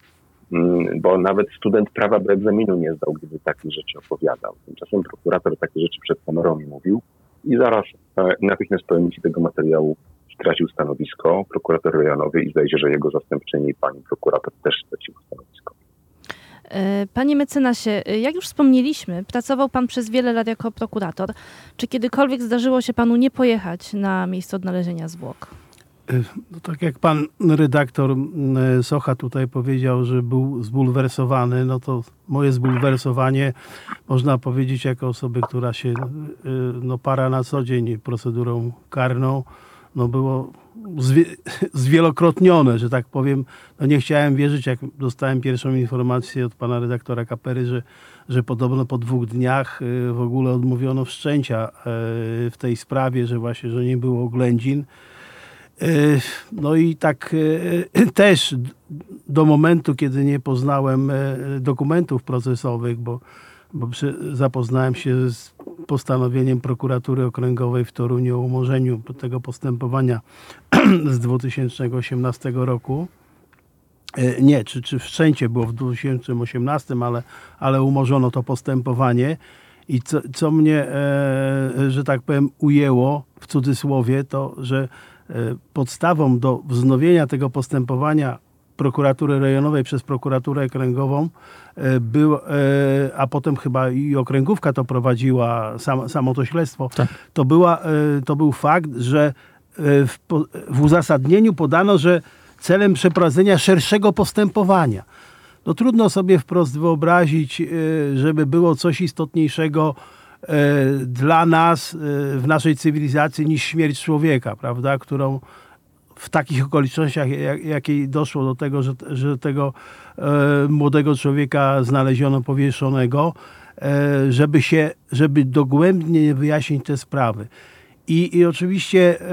bo nawet student prawa do egzaminu nie zdał, gdyby takie rzeczy opowiadał. Tymczasem prokurator takie rzeczy przed kamerą mówił i zaraz e, natychmiast po emisji tego materiału stracił stanowisko prokurator rejonowy i zdaje się, że jego zastępczyni, pani prokurator, też straciła stanowisko. E, panie mecenasie, e, jak już wspomnieliśmy, pracował Pan przez wiele lat jako prokurator. Czy kiedykolwiek zdarzyło się Panu nie pojechać na miejsce odnalezienia zwłok? E, no tak jak pan redaktor Socha tutaj powiedział, że był zbulwersowany, no to moje zbulwersowanie można powiedzieć jako osoby, która się no, para na co dzień procedurą karną, no było zwie, zwielokrotnione, że tak powiem. No nie chciałem wierzyć, jak dostałem pierwszą informację od pana redaktora Kapery, że, że podobno po dwóch dniach y, w ogóle odmówiono wszczęcia y, w tej sprawie, że właśnie, że nie było oględzin. Y, no i tak też do momentu, kiedy nie poznałem dokumentów procesowych, bo bo zapoznałem się z postanowieniem prokuratury okręgowej w Toruniu o umorzeniu tego postępowania z 2018 roku. Nie, czy, czy wszczęcie było w 2018, ale, ale umorzono to postępowanie. I co, co mnie, e, że tak powiem, ujęło w cudzysłowie, to że podstawą do wznowienia tego postępowania prokuratury rejonowej przez prokuraturę okręgową e, był, e, a potem chyba i okręgówka to prowadziła, sam, samo to śledztwo, tak. to, była, to był fakt, że w, w uzasadnieniu podano, że celem przeprowadzenia szerszego postępowania. No trudno sobie wprost wyobrazić, żeby było coś istotniejszego dla nas w naszej cywilizacji niż śmierć człowieka, prawda, którą w takich okolicznościach, jak, jakiej doszło do tego, że, że tego e, młodego człowieka znaleziono powieszonego, e, żeby się, żeby dogłębnie wyjaśnić te sprawy. I, i oczywiście e,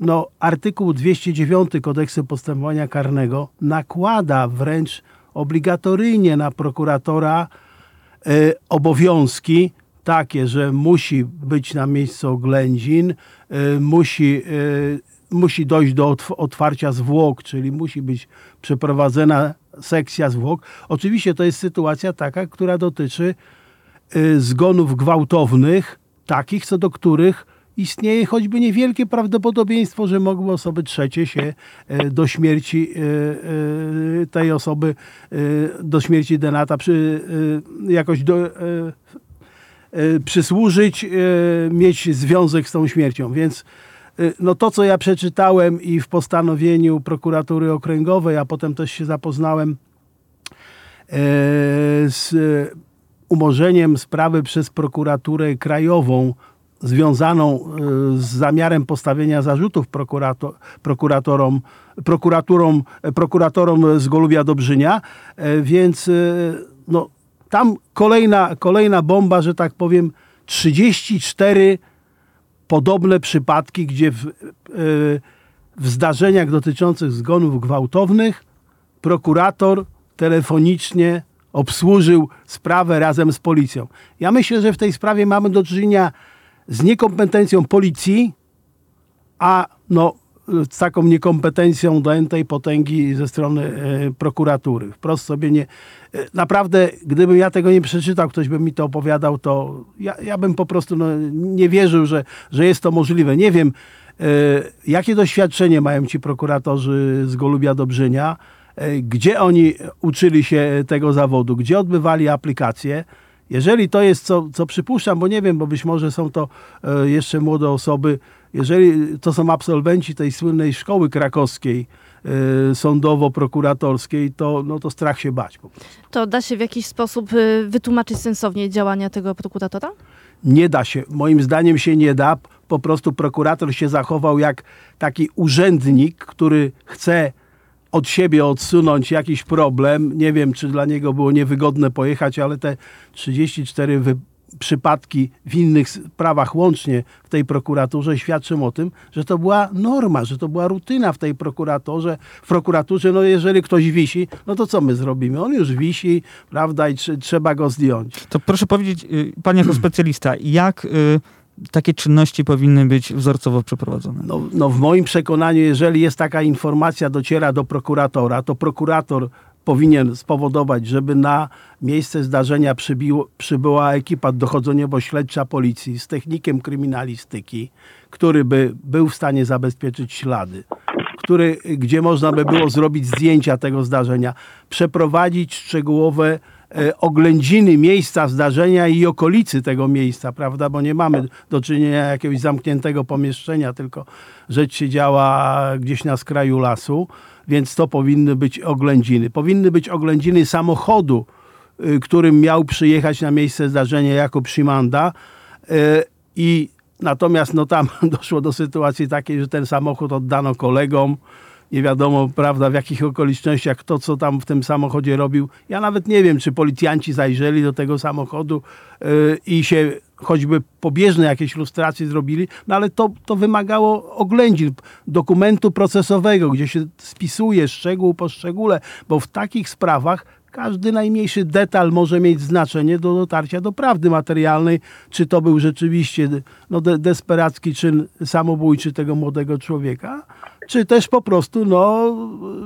no, artykuł 209 kodeksu postępowania karnego nakłada wręcz obligatoryjnie na prokuratora e, obowiązki takie, że musi być na miejscu oględzin, e, musi e, musi dojść do otwarcia zwłok, czyli musi być przeprowadzona sekcja zwłok. Oczywiście to jest sytuacja taka, która dotyczy y, zgonów gwałtownych, takich, co do których istnieje choćby niewielkie prawdopodobieństwo, że mogły osoby trzecie się y, do śmierci y, tej osoby, do śmierci denata przy, jakoś do, przysłużyć, mieć związek z tą śmiercią. Więc Y, no to, co ja przeczytałem i w postanowieniu prokuratury okręgowej, a potem też się zapoznałem z umorzeniem sprawy przez prokuraturę krajową związaną z zamiarem postawienia zarzutów prokurator, prokuratorom, prokuraturą, prokuratorom z Golubia Dobrzynia, więc no, tam kolejna, kolejna bomba, że tak powiem, 34 podobne przypadki, gdzie w, e, w zdarzeniach dotyczących zgonów gwałtownych prokurator telefonicznie obsłużył sprawę razem z policją. Ja myślę, że w tej sprawie mamy do czynienia z niekompetencją policji, a no, z taką niekompetencją do tej potęgi ze strony e, prokuratury. Wprost sobie nie... E, naprawdę, gdybym ja tego nie przeczytał, ktoś by mi to opowiadał, to ja, ja bym po prostu no, nie wierzył, że, że jest to możliwe. Nie wiem, e, jakie doświadczenie mają ci prokuratorzy z Golubia Dobrzynia, gdzie oni uczyli się tego zawodu, gdzie odbywali aplikacje. Jeżeli to jest, co, co przypuszczam, bo nie wiem, bo być może są to jeszcze młode osoby, jeżeli to są absolwenci tej słynnej szkoły krakowskiej, y, sądowo-prokuratorskiej, to, no, to strach się bać. To da się w jakiś sposób y, wytłumaczyć sensownie działania tego prokuratora? Nie da się. Moim zdaniem się nie da. Po prostu prokurator się zachował jak taki urzędnik, który chce od siebie odsunąć jakiś problem. Nie wiem, czy dla niego było niewygodne pojechać, ale te 34 wy przypadki w innych sprawach łącznie w tej prokuraturze świadczą o tym, że to była norma, że to była rutyna w tej prokuraturze. W prokuraturze, no jeżeli ktoś wisi, no to co my zrobimy? On już wisi, prawda, i tr trzeba go zdjąć. To proszę powiedzieć, y, pan jako specjalista, jak y, takie czynności powinny być wzorcowo przeprowadzone? No, no w moim przekonaniu, jeżeli jest taka informacja, dociera do prokuratora, to prokurator powinien spowodować, żeby na miejsce zdarzenia przybiło, przybyła ekipa dochodzeniowo-śledcza policji z technikiem kryminalistyki, który by był w stanie zabezpieczyć ślady, który, gdzie można by było zrobić zdjęcia tego zdarzenia, przeprowadzić szczegółowe oględziny miejsca zdarzenia i okolicy tego miejsca, prawda? Bo nie mamy do czynienia jakiegoś zamkniętego pomieszczenia, tylko rzecz się działa gdzieś na skraju lasu więc to powinny być oględziny. Powinny być oględziny samochodu, y, którym miał przyjechać na miejsce zdarzenia Jakub Szymanda y, i natomiast no tam doszło do sytuacji takiej, że ten samochód oddano kolegom, nie wiadomo, prawda, w jakich okolicznościach, kto co tam w tym samochodzie robił. Ja nawet nie wiem, czy policjanci zajrzeli do tego samochodu yy, i się choćby pobieżne jakieś lustracje zrobili, no ale to, to wymagało oględzin, dokumentu procesowego, gdzie się spisuje szczegół po szczególe, bo w takich sprawach każdy najmniejszy detal może mieć znaczenie do dotarcia do prawdy materialnej, czy to był rzeczywiście no, de desperacki czyn samobójczy tego młodego człowieka, czy też po prostu, no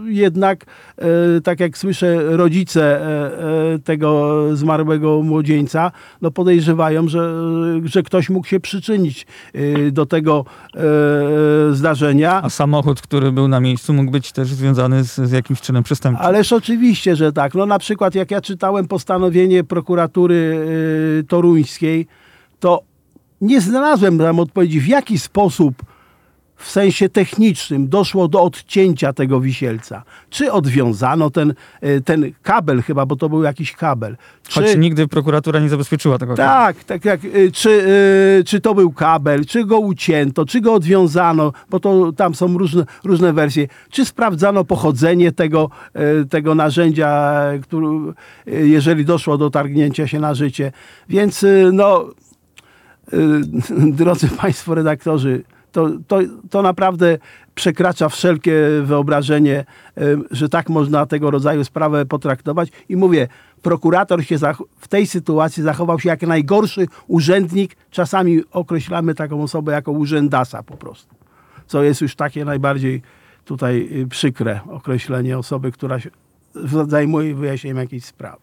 jednak, e, tak jak słyszę, rodzice e, e, tego zmarłego młodzieńca, no podejrzewają, że, że ktoś mógł się przyczynić do tego zdarzenia. A samochód, który był na miejscu, mógł być też związany z, z jakimś czynem przestępczym. Ależ oczywiście, że tak. No na przykład jak ja czytałem postanowienie prokuratury toruńskiej, to nie znalazłem tam odpowiedzi, w jaki sposób w sensie technicznym doszło do odcięcia tego wisielca. Czy odwiązano ten, e, ten kabel chyba, bo to był jakiś kabel. Czy... Choć nigdy prokuratura nie zabezpieczyła tego. Tak, tak jak, e, czy, e, czy to był kabel, czy go ucięto, czy go odwiązano, bo to tam są różne, różne wersje. Czy sprawdzano pochodzenie tego, tego narzędzia, który, jeżeli doszło do targnięcia się na życie. Więc no, drodzy Państwo redaktorzy, to, to, to naprawdę przekracza wszelkie wyobrażenie, że tak można tego rodzaju sprawę potraktować. I mówię, prokurator się w tej sytuacji zachował się jak najgorszy urzędnik. Czasami określamy taką osobę jako urzędasa po prostu. Co jest już takie najbardziej tutaj y, przykre określenie osoby, która się zajmuje wyjaśnieniem jakiejś sprawy.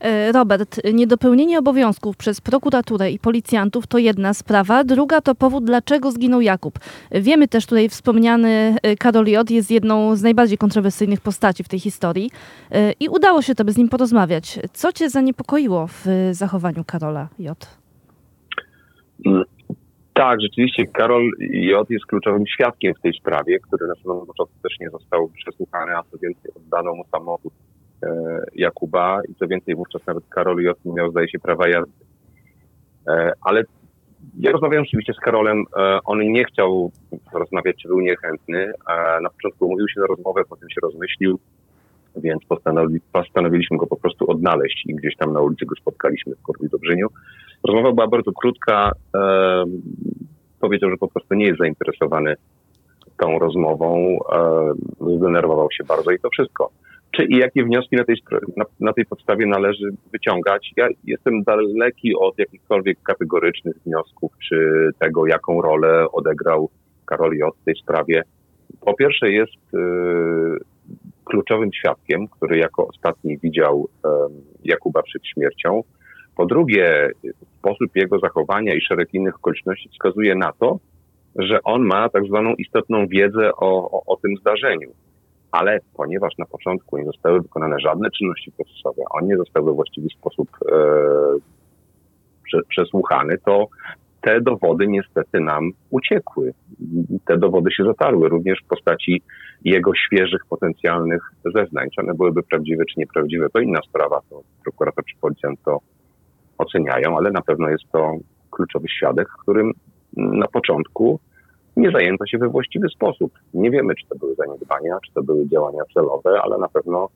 E, Robert, niedopełnienie obowiązków przez prokuraturę i policjantów to jedna sprawa, druga to powód, dlaczego zginął Jakub. Wiemy też tutaj wspomniany e, Karol J. jest jedną z najbardziej kontrowersyjnych postaci w tej historii e, i udało się tobie z nim porozmawiać. Co cię zaniepokoiło w zachowaniu Karola J? Tak, rzeczywiście Karol J. jest kluczowym świadkiem w tej sprawie, który na samym początku też nie został przesłuchany, a co więcej oddano mu samochód Jakuba i co więcej wówczas nawet Karol J. miał zdaje się prawa jazdy. E, ale ja rozmawiałem oczywiście z Karolem, e, on nie chciał rozmawiać, czy był niechętny. Na początku umówił się na rozmowę, potem się rozmyślił, więc postanowi, postanowiliśmy go po prostu odnaleźć i gdzieś tam na ulicy go spotkaliśmy w Korwi Dobrzyniu. Rozmowa była bardzo krótka. Powiedział, że po prostu nie jest zainteresowany tą rozmową. Zdenerwował się bardzo i to wszystko czy i jakie wnioski na tej, na, na, tej podstawie należy wyciągać. Ja jestem daleki od jakichkolwiek kategorycznych wniosków, czy tego, jaką rolę odegrał Karol J. w tej sprawie. Po pierwsze jest y, kluczowym świadkiem, który jako ostatni widział Jakuba przed śmiercią. Po drugie, sposób jego zachowania i szereg innych okoliczności wskazuje na to, że on ma tak zwaną istotną wiedzę o, o, o tym zdarzeniu ale ponieważ na początku nie zostały wykonane żadne czynności procesowe, on nie został we właściwy sposób e, prze, przesłuchany, to te dowody niestety nam uciekły. Te dowody się zatarły, również w postaci jego świeżych potencjalnych zeznań. Czy one byłyby prawdziwe, czy nieprawdziwe, to inna sprawa. To prokurator czy policjant to oceniają, ale na pewno jest to kluczowy świadek, którym na początku nie zajęto się we właściwy sposób. Nie wiemy, czy to były zaniedbania, czy to były działania celowe, ale na pewno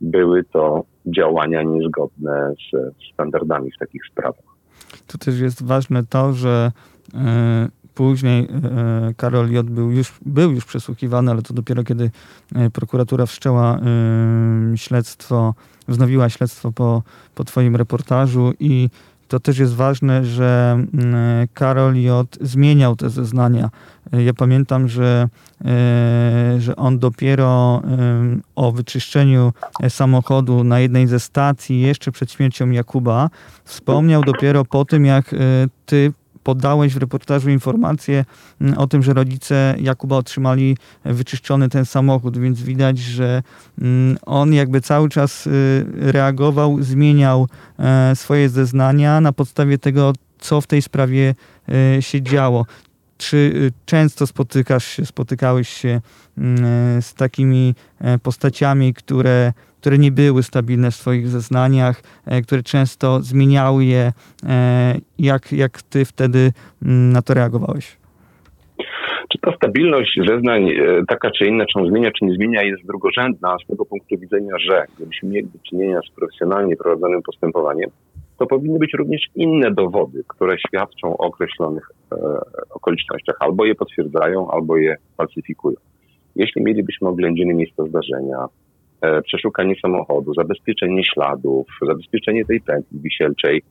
były to działania niezgodne z standardami w takich sprawach. Tu też jest ważne to, że e, później e, Karol J. Był już, był już przesłuchiwany, ale to dopiero kiedy e, prokuratura wszczęła śledztwo, wznowiła śledztwo po, po twoim reportażu i to też jest ważne, że mm, Karol J. zmieniał te zeznania. Ja pamiętam, że, e, że on dopiero o wyczyszczeniu samochodu na jednej ze stacji, jeszcze przed śmiercią Jakuba, wspomniał dopiero po tym, jak e, ty podałeś w reportażu informację mm, o tym, że rodzice Jakuba otrzymali wyczyszczony ten samochód, więc widać, że mm, on jakby cały czas y, reagował, zmieniał e, swoje zeznania na podstawie tego, co w tej sprawie e, się działo. Czy y, często spotykasz się, spotykałeś się mm, z takimi e, postaciami, które które nie były stabilne w swoich zeznaniach, e, które często zmieniały je. E, jak, jak ty wtedy mm, na to reagowałeś? Czy ta stabilność zeznań, e, taka czy inna, czy on zmienia, czy nie zmienia, jest drugorzędna z tego punktu widzenia, że gdybyśmy mieli do czynienia z profesjonalnie prowadzonym postępowaniem, to powinny być również inne dowody, które świadczą o określonych e, okolicznościach, albo je potwierdzają, albo je falsyfikują. Jeśli mielibyśmy oględziny miejsca zdarzenia, przeszukanie samochodu, zabezpieczenie śladów, zabezpieczenie tej pętli wisielczej,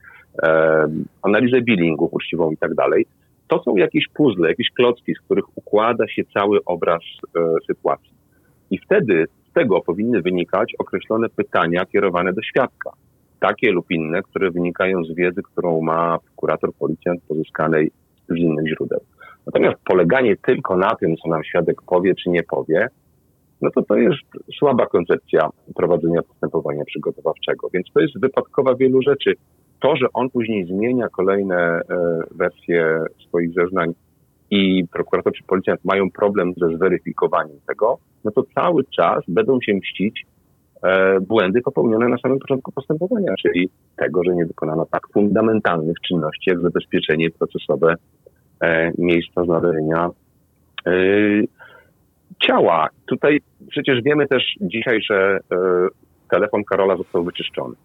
e, analizę billingów uczciwą i tak dalej. To są jakieś puzzle, jakieś klocki, z których układa się cały obraz e, sytuacji. I wtedy z tego powinny wynikać określone pytania kierowane do świadka. Takie lub inne, które wynikają z wiedzy, którą ma kurator, policjant pozyskanej z innych źródeł. Natomiast poleganie tylko na tym, co nam świadek powie czy nie powie, no to to jest słaba koncepcja prowadzenia postępowania przygotowawczego. Więc to jest wypadkowa wielu rzeczy. To, że on później zmienia kolejne e, wersje swoich zeznań i prokurator czy policjant mają problem ze zweryfikowaniem tego, no to cały czas będą się mścić e, błędy popełnione na samym początku postępowania, czyli tego, że nie wykonano tak fundamentalnych czynności jak zabezpieczenie procesowe e, miejsca zdarzenia ciała. Tutaj przecież wiemy też dzisiaj, że e, telefon Karola został wyczyszczony.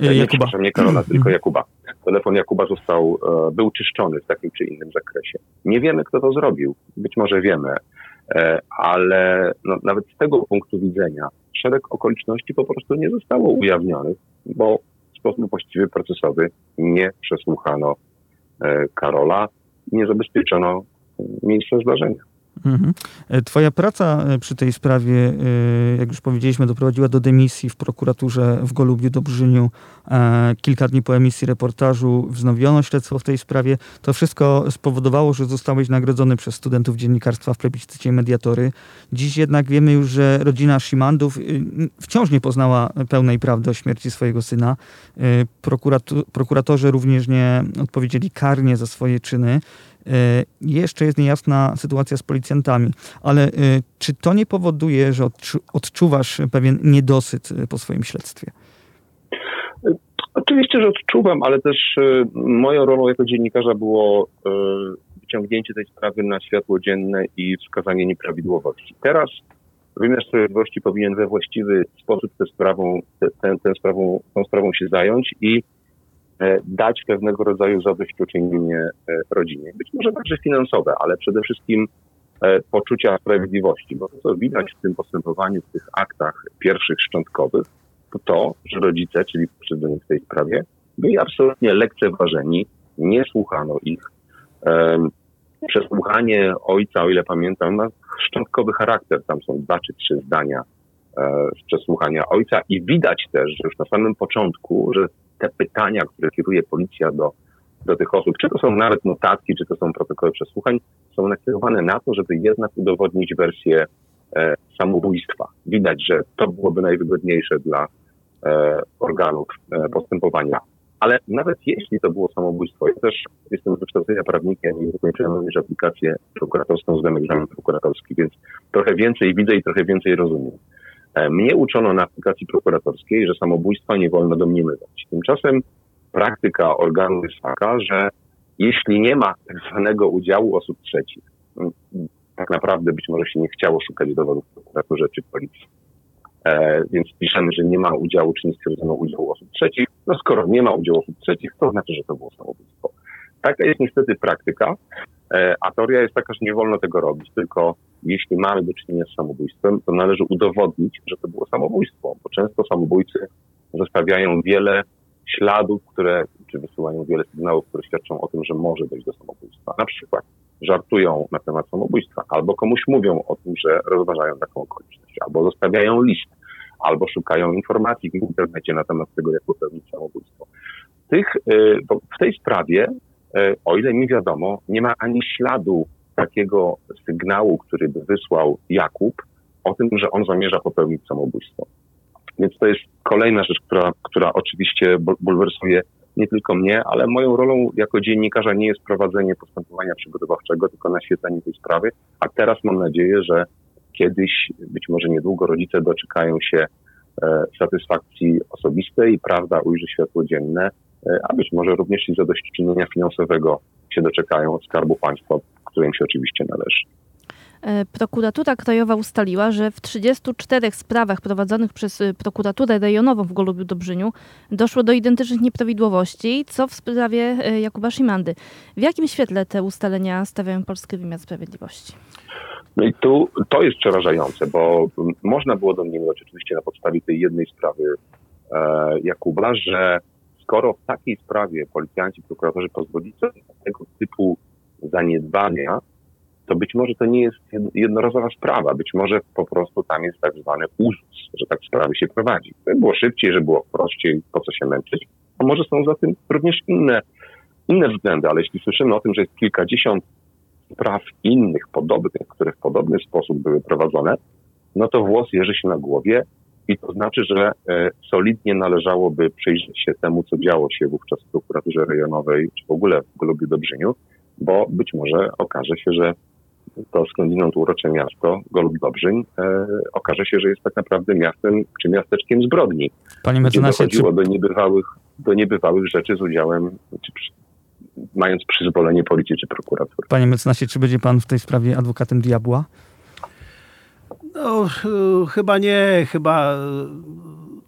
E, nie, Jakuba. nie Karola, tylko mhm. Jakuba. Telefon Jakuba został, e, był czyszczony w takim czy innym zakresie. Nie wiemy, kto to zrobił. Być może wiemy, ale no, nawet z tego punktu widzenia szereg okoliczności po prostu nie zostało ujawnionych, bo w sposób właściwy procesowy nie przesłuchano Karola, nie zabezpieczono miejsca zdarzenia. Mhm. E, twoja praca e, przy tej sprawie, e, jak już powiedzieliśmy, doprowadziła do dymisji w prokuraturze w Golubiu Dobrzyniu. Kilka dni po emisji reportażu wznowiono śledztwo w tej sprawie. To wszystko spowodowało, że zostałeś nagrodzony przez studentów dziennikarstwa w plebiscycie Mediatory. Dziś jednak wiemy już, że rodzina Szymandów wciąż nie poznała pełnej prawdy o śmierci swojego syna. Prokuratorzy również nie odpowiedzieli karnie za swoje czyny. E, jeszcze jest niejasna sytuacja z policjantami, ale e, czy to nie powoduje, że odczuwasz pewien niedosyt e, po swoim śledztwie? Oczywiście, że odczuwam, ale też moją rolą jako dziennikarza było wyciągnięcie tej sprawy na światło dzienne i wskazanie nieprawidłowości. Teraz wymiar sprawiedliwości powinien we właściwy sposób tę sprawą, tę, tę sprawą, tą sprawą się zająć i dać pewnego rodzaju zadośćuczynienie e, rodzinie. Być może także finansowe, ale przede wszystkim e, poczucia sprawiedliwości, bo to, co widać w tym postępowaniu, w tych aktach pierwszych szczątkowych, to to, że rodzice, czyli pokrzywdzeni w tej sprawie, byli absolutnie lekceważeni, nie słuchano ich. Przesłuchanie ojca, o ile pamiętam, ma szczątkowy charakter. Tam są dwa czy trzy zdania z przesłuchania ojca i widać też, że już na samym początku, że te pytania, które kieruje policja do, do tych osób, czy to są nawet notatki, czy to są protokoły przesłuchań, są nakierowane na to, żeby jednak udowodnić wersję e, samobójstwa. Widać, że to byłoby najwygodniejsze dla e, organów e, postępowania. Ale nawet jeśli to było samobójstwo, ja też jestem z wykształcenia prawnikiem i zakończyłem również aplikację prokuratorską, zdałem egzamin prokuratorski, więc trochę więcej widzę i trochę więcej rozumiem. E, mnie uczono na aplikacji prokuratorskiej, że samobójstwa nie wolno domniemywać. Tymczasem praktyka organu jest taka, że jeśli nie ma tak zwanego udziału osób trzecich, tak naprawdę być może się nie chciało szukać dowodów w prokuraturze czy policji, e, więc piszemy, że nie ma udziału, czy nie stwierdzono udziału osób trzecich. No skoro nie ma udziału osób trzecich, to znaczy, że to było samobójstwo. Taka jest niestety praktyka, e, a teoria jest taka, że nie wolno tego robić, tylko jeśli mamy do czynienia z samobójstwem, to należy udowodnić, że to było samobójstwo, bo często samobójcy zostawiają wiele śladów, które, czy wysyłają wiele sygnałów, które świadczą o tym, że może dojść do samobójstwa. Na przykład żartują na temat samobójstwa, albo komuś mówią o tym, że rozważają taką okoliczność, albo zostawiają list, albo szukają informacji w internecie na temat tego, jak popełnić samobójstwo. Tych, y, w tej sprawie, y, o ile mi wiadomo, nie ma ani śladu takiego sygnału, który by wysłał Jakub o tym, że on zamierza popełnić samobójstwo. Więc to jest kolejna rzecz, która, która oczywiście bulwersuje nie tylko mnie, ale moją rolą jako dziennikarza nie jest prowadzenie postępowania przygotowawczego, tylko naświetlenie tej sprawy. A teraz mam nadzieję, że kiedyś, być może niedługo, rodzice doczekają się e, satysfakcji osobistej, prawda ujrzy światło dzienne, e, a być może również i zadośćuczynienia finansowego się doczekają od Skarbu Państwa, którym się oczywiście należy. E, prokuratura Krajowa ustaliła, że w 34 sprawach prowadzonych przez e, prokuraturę rejonową w Golubiu Dobrzyniu doszło do identycznych nieprawidłowości, co w sprawie e, Jakuba Szymandy. W jakim świetle te ustalenia stawiają polski wymiar sprawiedliwości? No i tu to jest przerażające, bo można było domniemywać oczywiście na podstawie tej jednej sprawy e, Jakuba, że skoro w takiej sprawie policjanci, prokuratorzy pozwolili sobie tego typu zaniedbania, to być może to nie jest jednorazowa sprawa. Być może po prostu tam jest tak zwany uzus, że tak sprawy się prowadzi. Żeby było szybciej, żeby było prościej, po co się męczyć. A może są za tym również inne, inne względy, ale jeśli słyszymy o tym, że jest kilkadziesiąt spraw innych, podobnych, które w podobny sposób były prowadzone, no to włos jeży się na głowie i to znaczy, że e, solidnie należałoby przyjrzeć się temu, co działo się wówczas w prokuraturze rejonowej, czy w ogóle w Golubiu Dobrzyniu, bo być może okaże się, że to skądinąd urocze miasto, Golub Dobrzyń, e, okaże się, że jest tak naprawdę miastem czy miasteczkiem zbrodni. Panie mecenasie, dochodziło czy... do, niebywałych, do niebywałych rzeczy z udziałem, czy przy, mając przyzwolenie policji czy prokuratury. Panie mecenasie, czy będzie pan w tej sprawie adwokatem diabła? No, chyba nie. Chyba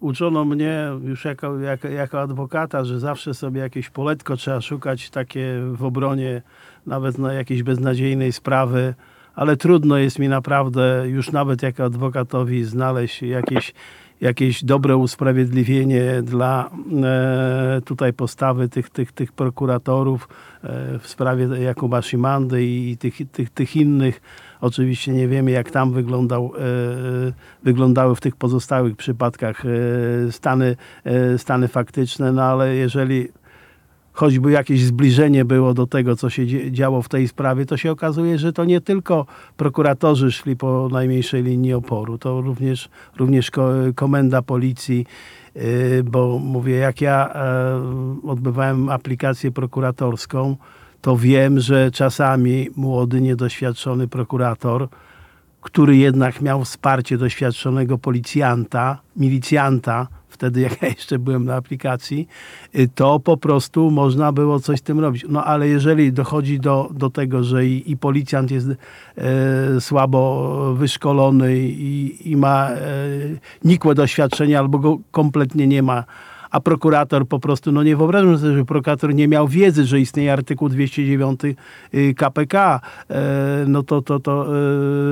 uczono mnie już jako, jako, jako adwokata, że zawsze sobie jakieś poletko trzeba szukać takie w obronie nawet na jakiejś beznadziejnej sprawy, ale trudno jest mi naprawdę już nawet jako adwokatowi znaleźć jakieś, jakieś dobre usprawiedliwienie dla e, tutaj postawy tych, tych, tych prokuratorów e, w sprawie Jakuba Szymandy i tych, tych, tych innych. Oczywiście nie wiemy, jak tam wyglądał, e, wyglądały w tych pozostałych przypadkach e, stany, e, stany faktyczne, no ale jeżeli choćby jakieś zbliżenie było do tego, co się działo w tej sprawie, to się okazuje, że to nie tylko prokuratorzy szli po najmniejszej linii oporu, to również, również komenda policji, bo mówię, jak ja e, odbywałem aplikację prokuratorską, to wiem, że czasami młody, niedoświadczony prokurator, który jednak miał wsparcie doświadczonego policjanta, milicjanta, wtedy jak ja jeszcze byłem na aplikacji, y, to po prostu można było coś z tym robić. No ale jeżeli dochodzi do, do tego, że i, i policjant jest e, słabo wyszkolony i, i ma e, nikłe doświadczenie albo go kompletnie nie ma, a prokurator po prostu, no nie wyobrażam sobie, że prokurator nie miał wiedzy, że istnieje artykuł 209 KPK, e, no to, to, to,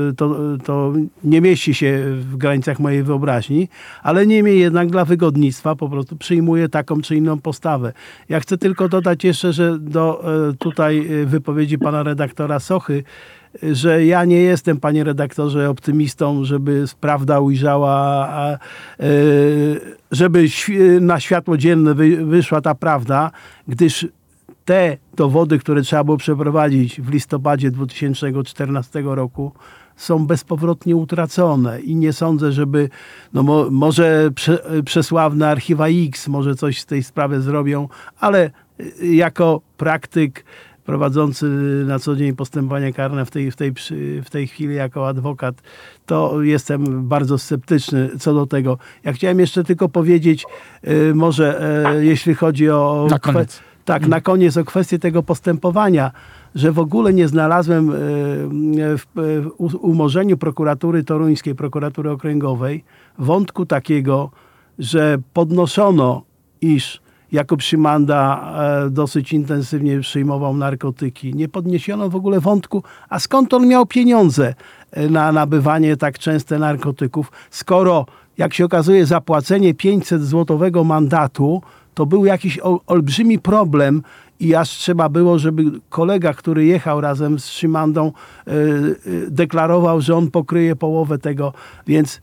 e, to, to nie mieści się w granicach mojej wyobraźni, ale niemniej jednak dla wygodnictwa po prostu przyjmuje taką czy inną postawę. Ja chcę tylko dodać jeszcze, że do e, tutaj wypowiedzi pana redaktora Sochy, że ja nie jestem, panie redaktorze, optymistą, żeby prawda ujrzała, e, żeby na światło dzienne wyszła ta prawda, gdyż te dowody, które trzeba było przeprowadzić w listopadzie 2014 roku, są bezpowrotnie utracone. I nie sądzę, żeby, no mo, może prze, przesławne archiwa X może coś z tej sprawy zrobią, ale jako praktyk prowadzący na co dzień postępowania karne w tej, w, tej, w tej chwili jako adwokat, to jestem bardzo sceptyczny co do tego. Ja chciałem jeszcze tylko powiedzieć, y, może y, jeśli chodzi o... Na koniec. Tak, na koniec o kwestię tego postępowania, że w ogóle nie znalazłem y, w umorzeniu prokuratury toruńskiej, prokuratury okręgowej, wątku takiego, że podnoszono, iż Jakub Szymanda e, dosyć intensywnie przyjmował narkotyki. Nie podniesiono w ogóle wątku, a skąd on miał pieniądze e, na nabywanie tak częste narkotyków, skoro, jak się okazuje, zapłacenie 500 złotowego mandatu to był jakiś olbrzymi problem i aż trzeba było, żeby kolega, który jechał razem z Szymandą, e, deklarował, że on pokryje połowę tego, więc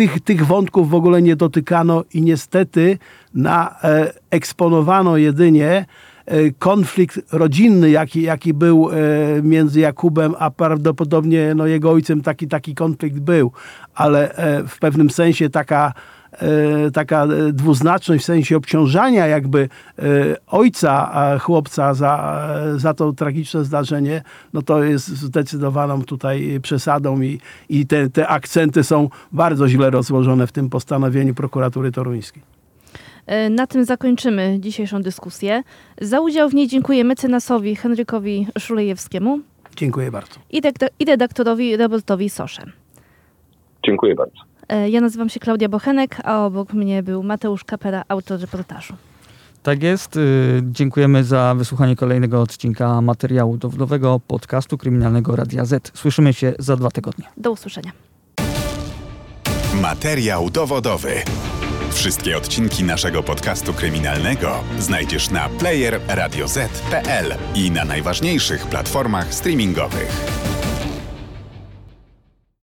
tych, tych wątków w ogóle nie dotykano i niestety na, e, eksponowano jedynie e, konflikt rodzinny, jaki, jaki był e, między Jakubem, a prawdopodobnie no, jego ojcem taki, taki konflikt był, ale e, w pewnym sensie taka taka e, dwuznaczność w sensie obciążania jakby e, ojca chłopca za, za to tragiczne zdarzenie, no to jest zdecydowaną tutaj przesadą i, i te, te akcenty są bardzo źle rozłożone w tym postanowieniu prokuratury toruńskiej. Na tym zakończymy dzisiejszą dyskusję. Za udział w niej dziękuję mecenasowi Henrykowi Szulejewskiemu. Dziękuję bardzo. I, i redaktorowi Robertowi Sosze. Dziękuję bardzo. E, ja nazywam się Klaudia Bochenek, a obok mnie był Mateusz Kapera, autor reportażu. Tak jest. Y, dziękujemy za wysłuchanie kolejnego odcinka materiału dowodowego podcastu kryminalnego Radia Z. Słyszymy się za dwa tygodnie. Do usłyszenia. Materiał dowodowy. Wszystkie odcinki naszego podcastu kryminalnego znajdziesz na player radioz.pl i na najważniejszych platformach streamingowych.